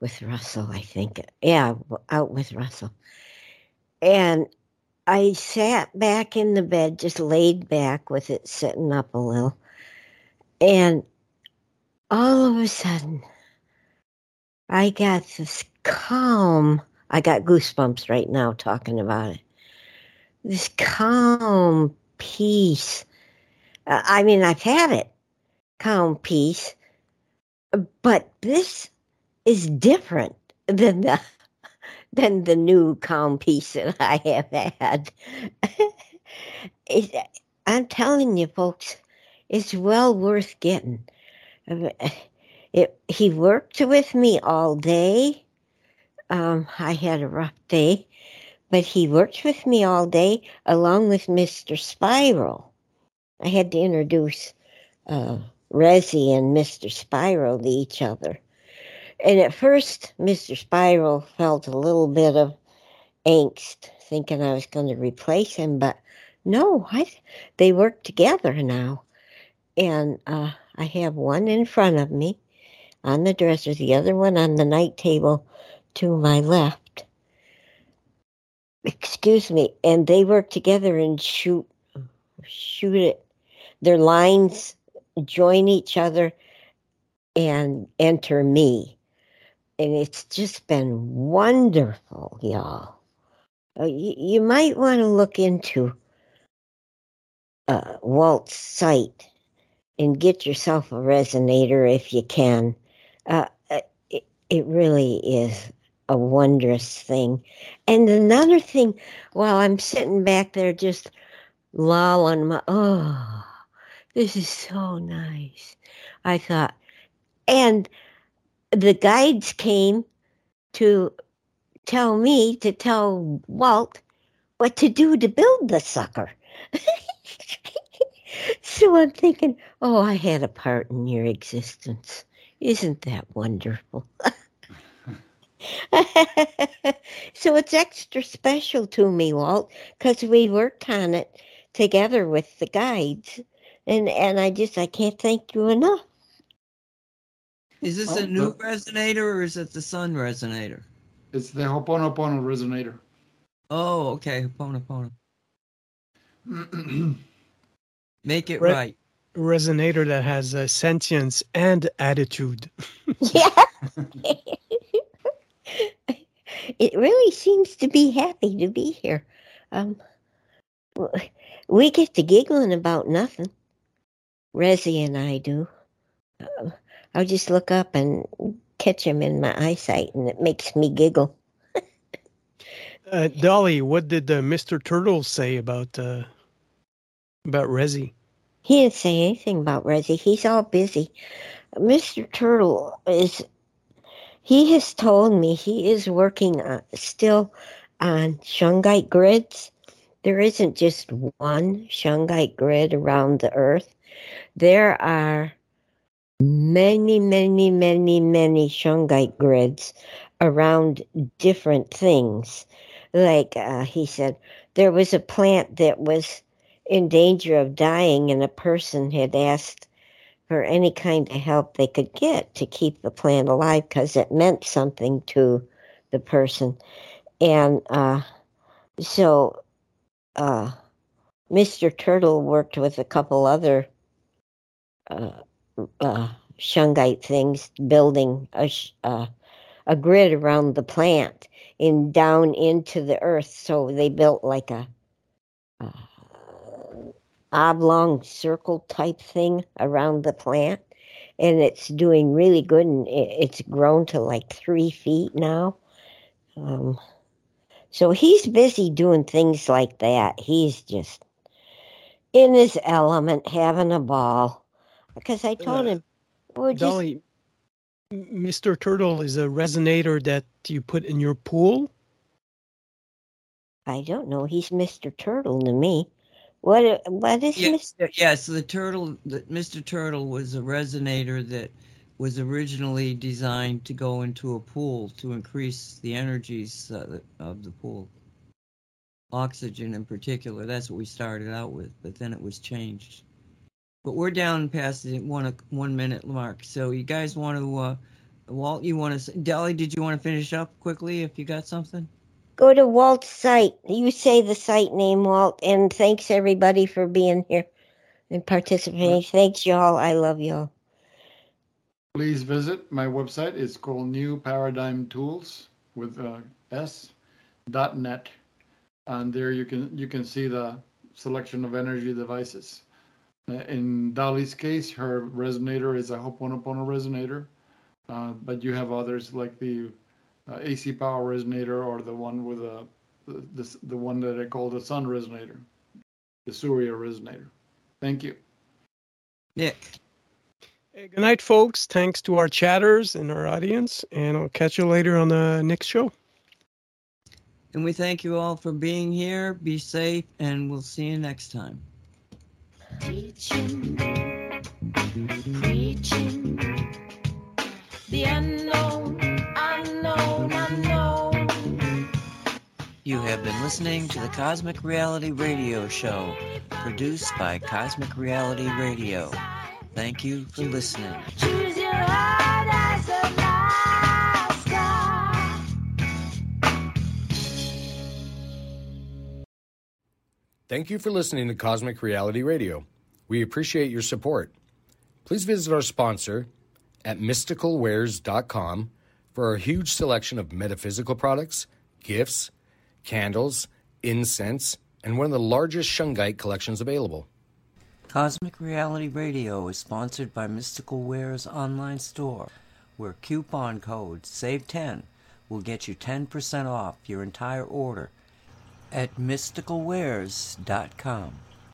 with Russell, I think. Yeah, out with Russell. And I sat back in the bed, just laid back with it sitting up a little. And all of a sudden, I got this calm. I got goosebumps right now talking about it. This calm peace. Uh, I mean, I've had it, calm peace, but this is different than the <laughs> than the new calm peace that I have had. <laughs> it, I'm telling you, folks, it's well worth getting. It, he worked with me all day. Um, I had a rough day, but he worked with me all day along with Mr. Spiral. I had to introduce uh, Resi and Mr. Spiral to each other. And at first, Mr. Spiral felt a little bit of angst, thinking I was going to replace him, but no, I, they work together now. And uh, I have one in front of me on the dresser, the other one on the night table to my left. Excuse me, and they work together and shoot shoot it. Their lines join each other and enter me. And it's just been wonderful, y'all. Uh, you, you might want to look into uh, Walt's site and get yourself a resonator if you can. Uh, it, it really is a wondrous thing. And another thing, while I'm sitting back there just lolling my, oh, this is so nice. I thought, and the guides came to tell me to tell Walt what to do to build the sucker. <laughs> so I'm thinking, oh, I had a part in your existence. Isn't that wonderful? <laughs> so it's extra special to me, Walt, because we worked on it together with the guides, and and I just I can't thank you enough. Is this Oh, a new no. resonator or is it the sun resonator? It's the Ho'oponopono resonator. Oh, okay. Ho'oponopono. <clears throat> Make it Re- right. Resonator that has uh, sentience and attitude. <laughs> Yeah. it really seems to be happy to be here. Um, we get to giggling about nothing. Resi and I do. Uh, I'll just look up and catch him in my eyesight, and it makes me giggle. Uh, Dolly, what did uh, Mr. Turtle say about uh, about Resi? He didn't say anything about Resi. He's all busy. Mr. Turtle is. He has told me he is working uh, still on Shungite grids. There isn't just one Shungite grid around the Earth. There are many, many, many, many Shungite grids around different things. Like uh, he said, there was a plant that was in danger of dying, and a person had asked for any kind of help they could get to keep the plant alive because it meant something to the person. And uh, so uh, Mr. Turtle worked with a couple other uh, uh, shungite things, building a, uh, a grid around the plant and down into the earth. So they built like a uh, oblong circle type thing around the plant and it's doing really good. And it's grown to like three feet now. Um, so he's busy doing things like that. He's just in his element, having a ball. Because I told Uh, him, we're Dolly, M- Mr. Turtle is a resonator that you put in your pool. I don't know. He's Mr. Turtle to me. What? What is Yeah, Mr. yeah, so the turtle, the, Mr. Turtle was a resonator that was originally designed to go into a pool to increase the energies uh, of the pool. Oxygen in particular, that's what we started out with, but then it was changed. But we're down past the one one minute mark, so you guys want to, uh, Walt, you want to, Dolly, did you want to finish up quickly if you got something? Go to Walt's site. You say the site name, Walt. And thanks everybody for being here and participating. Thanks y'all. I love y'all. Please visit my website. It's called New Paradigm Tools with uh, S dot net, and there you can you can see the selection of energy devices. Uh, In Dolly's case, her resonator is a Ho'oponopono resonator, uh, but you have others like the uh, AC power resonator or the one with a the, the the one that I call the Sun resonator, the Surya resonator. Thank you. Nick. Hey, good night, folks. Thanks to our chatters and our audience, and I'll catch you later on the next show. And we thank you all for being here. Be safe, and we'll see you next time. Preaching, preaching, You have been listening to the Cosmic Reality Radio Show, produced by Cosmic Reality Radio. Thank you for listening. Choose your heart as a master. Thank you for listening to Cosmic Reality Radio. We appreciate your support. Please visit our sponsor at mysticalwares.com for a huge selection of metaphysical products, gifts, candles, incense, and one of the largest shungite collections available. Cosmic Reality Radio is sponsored by Mystical Ware's online store, where coupon code SAVE10 will get you 10% off your entire order at mysticalwares.com.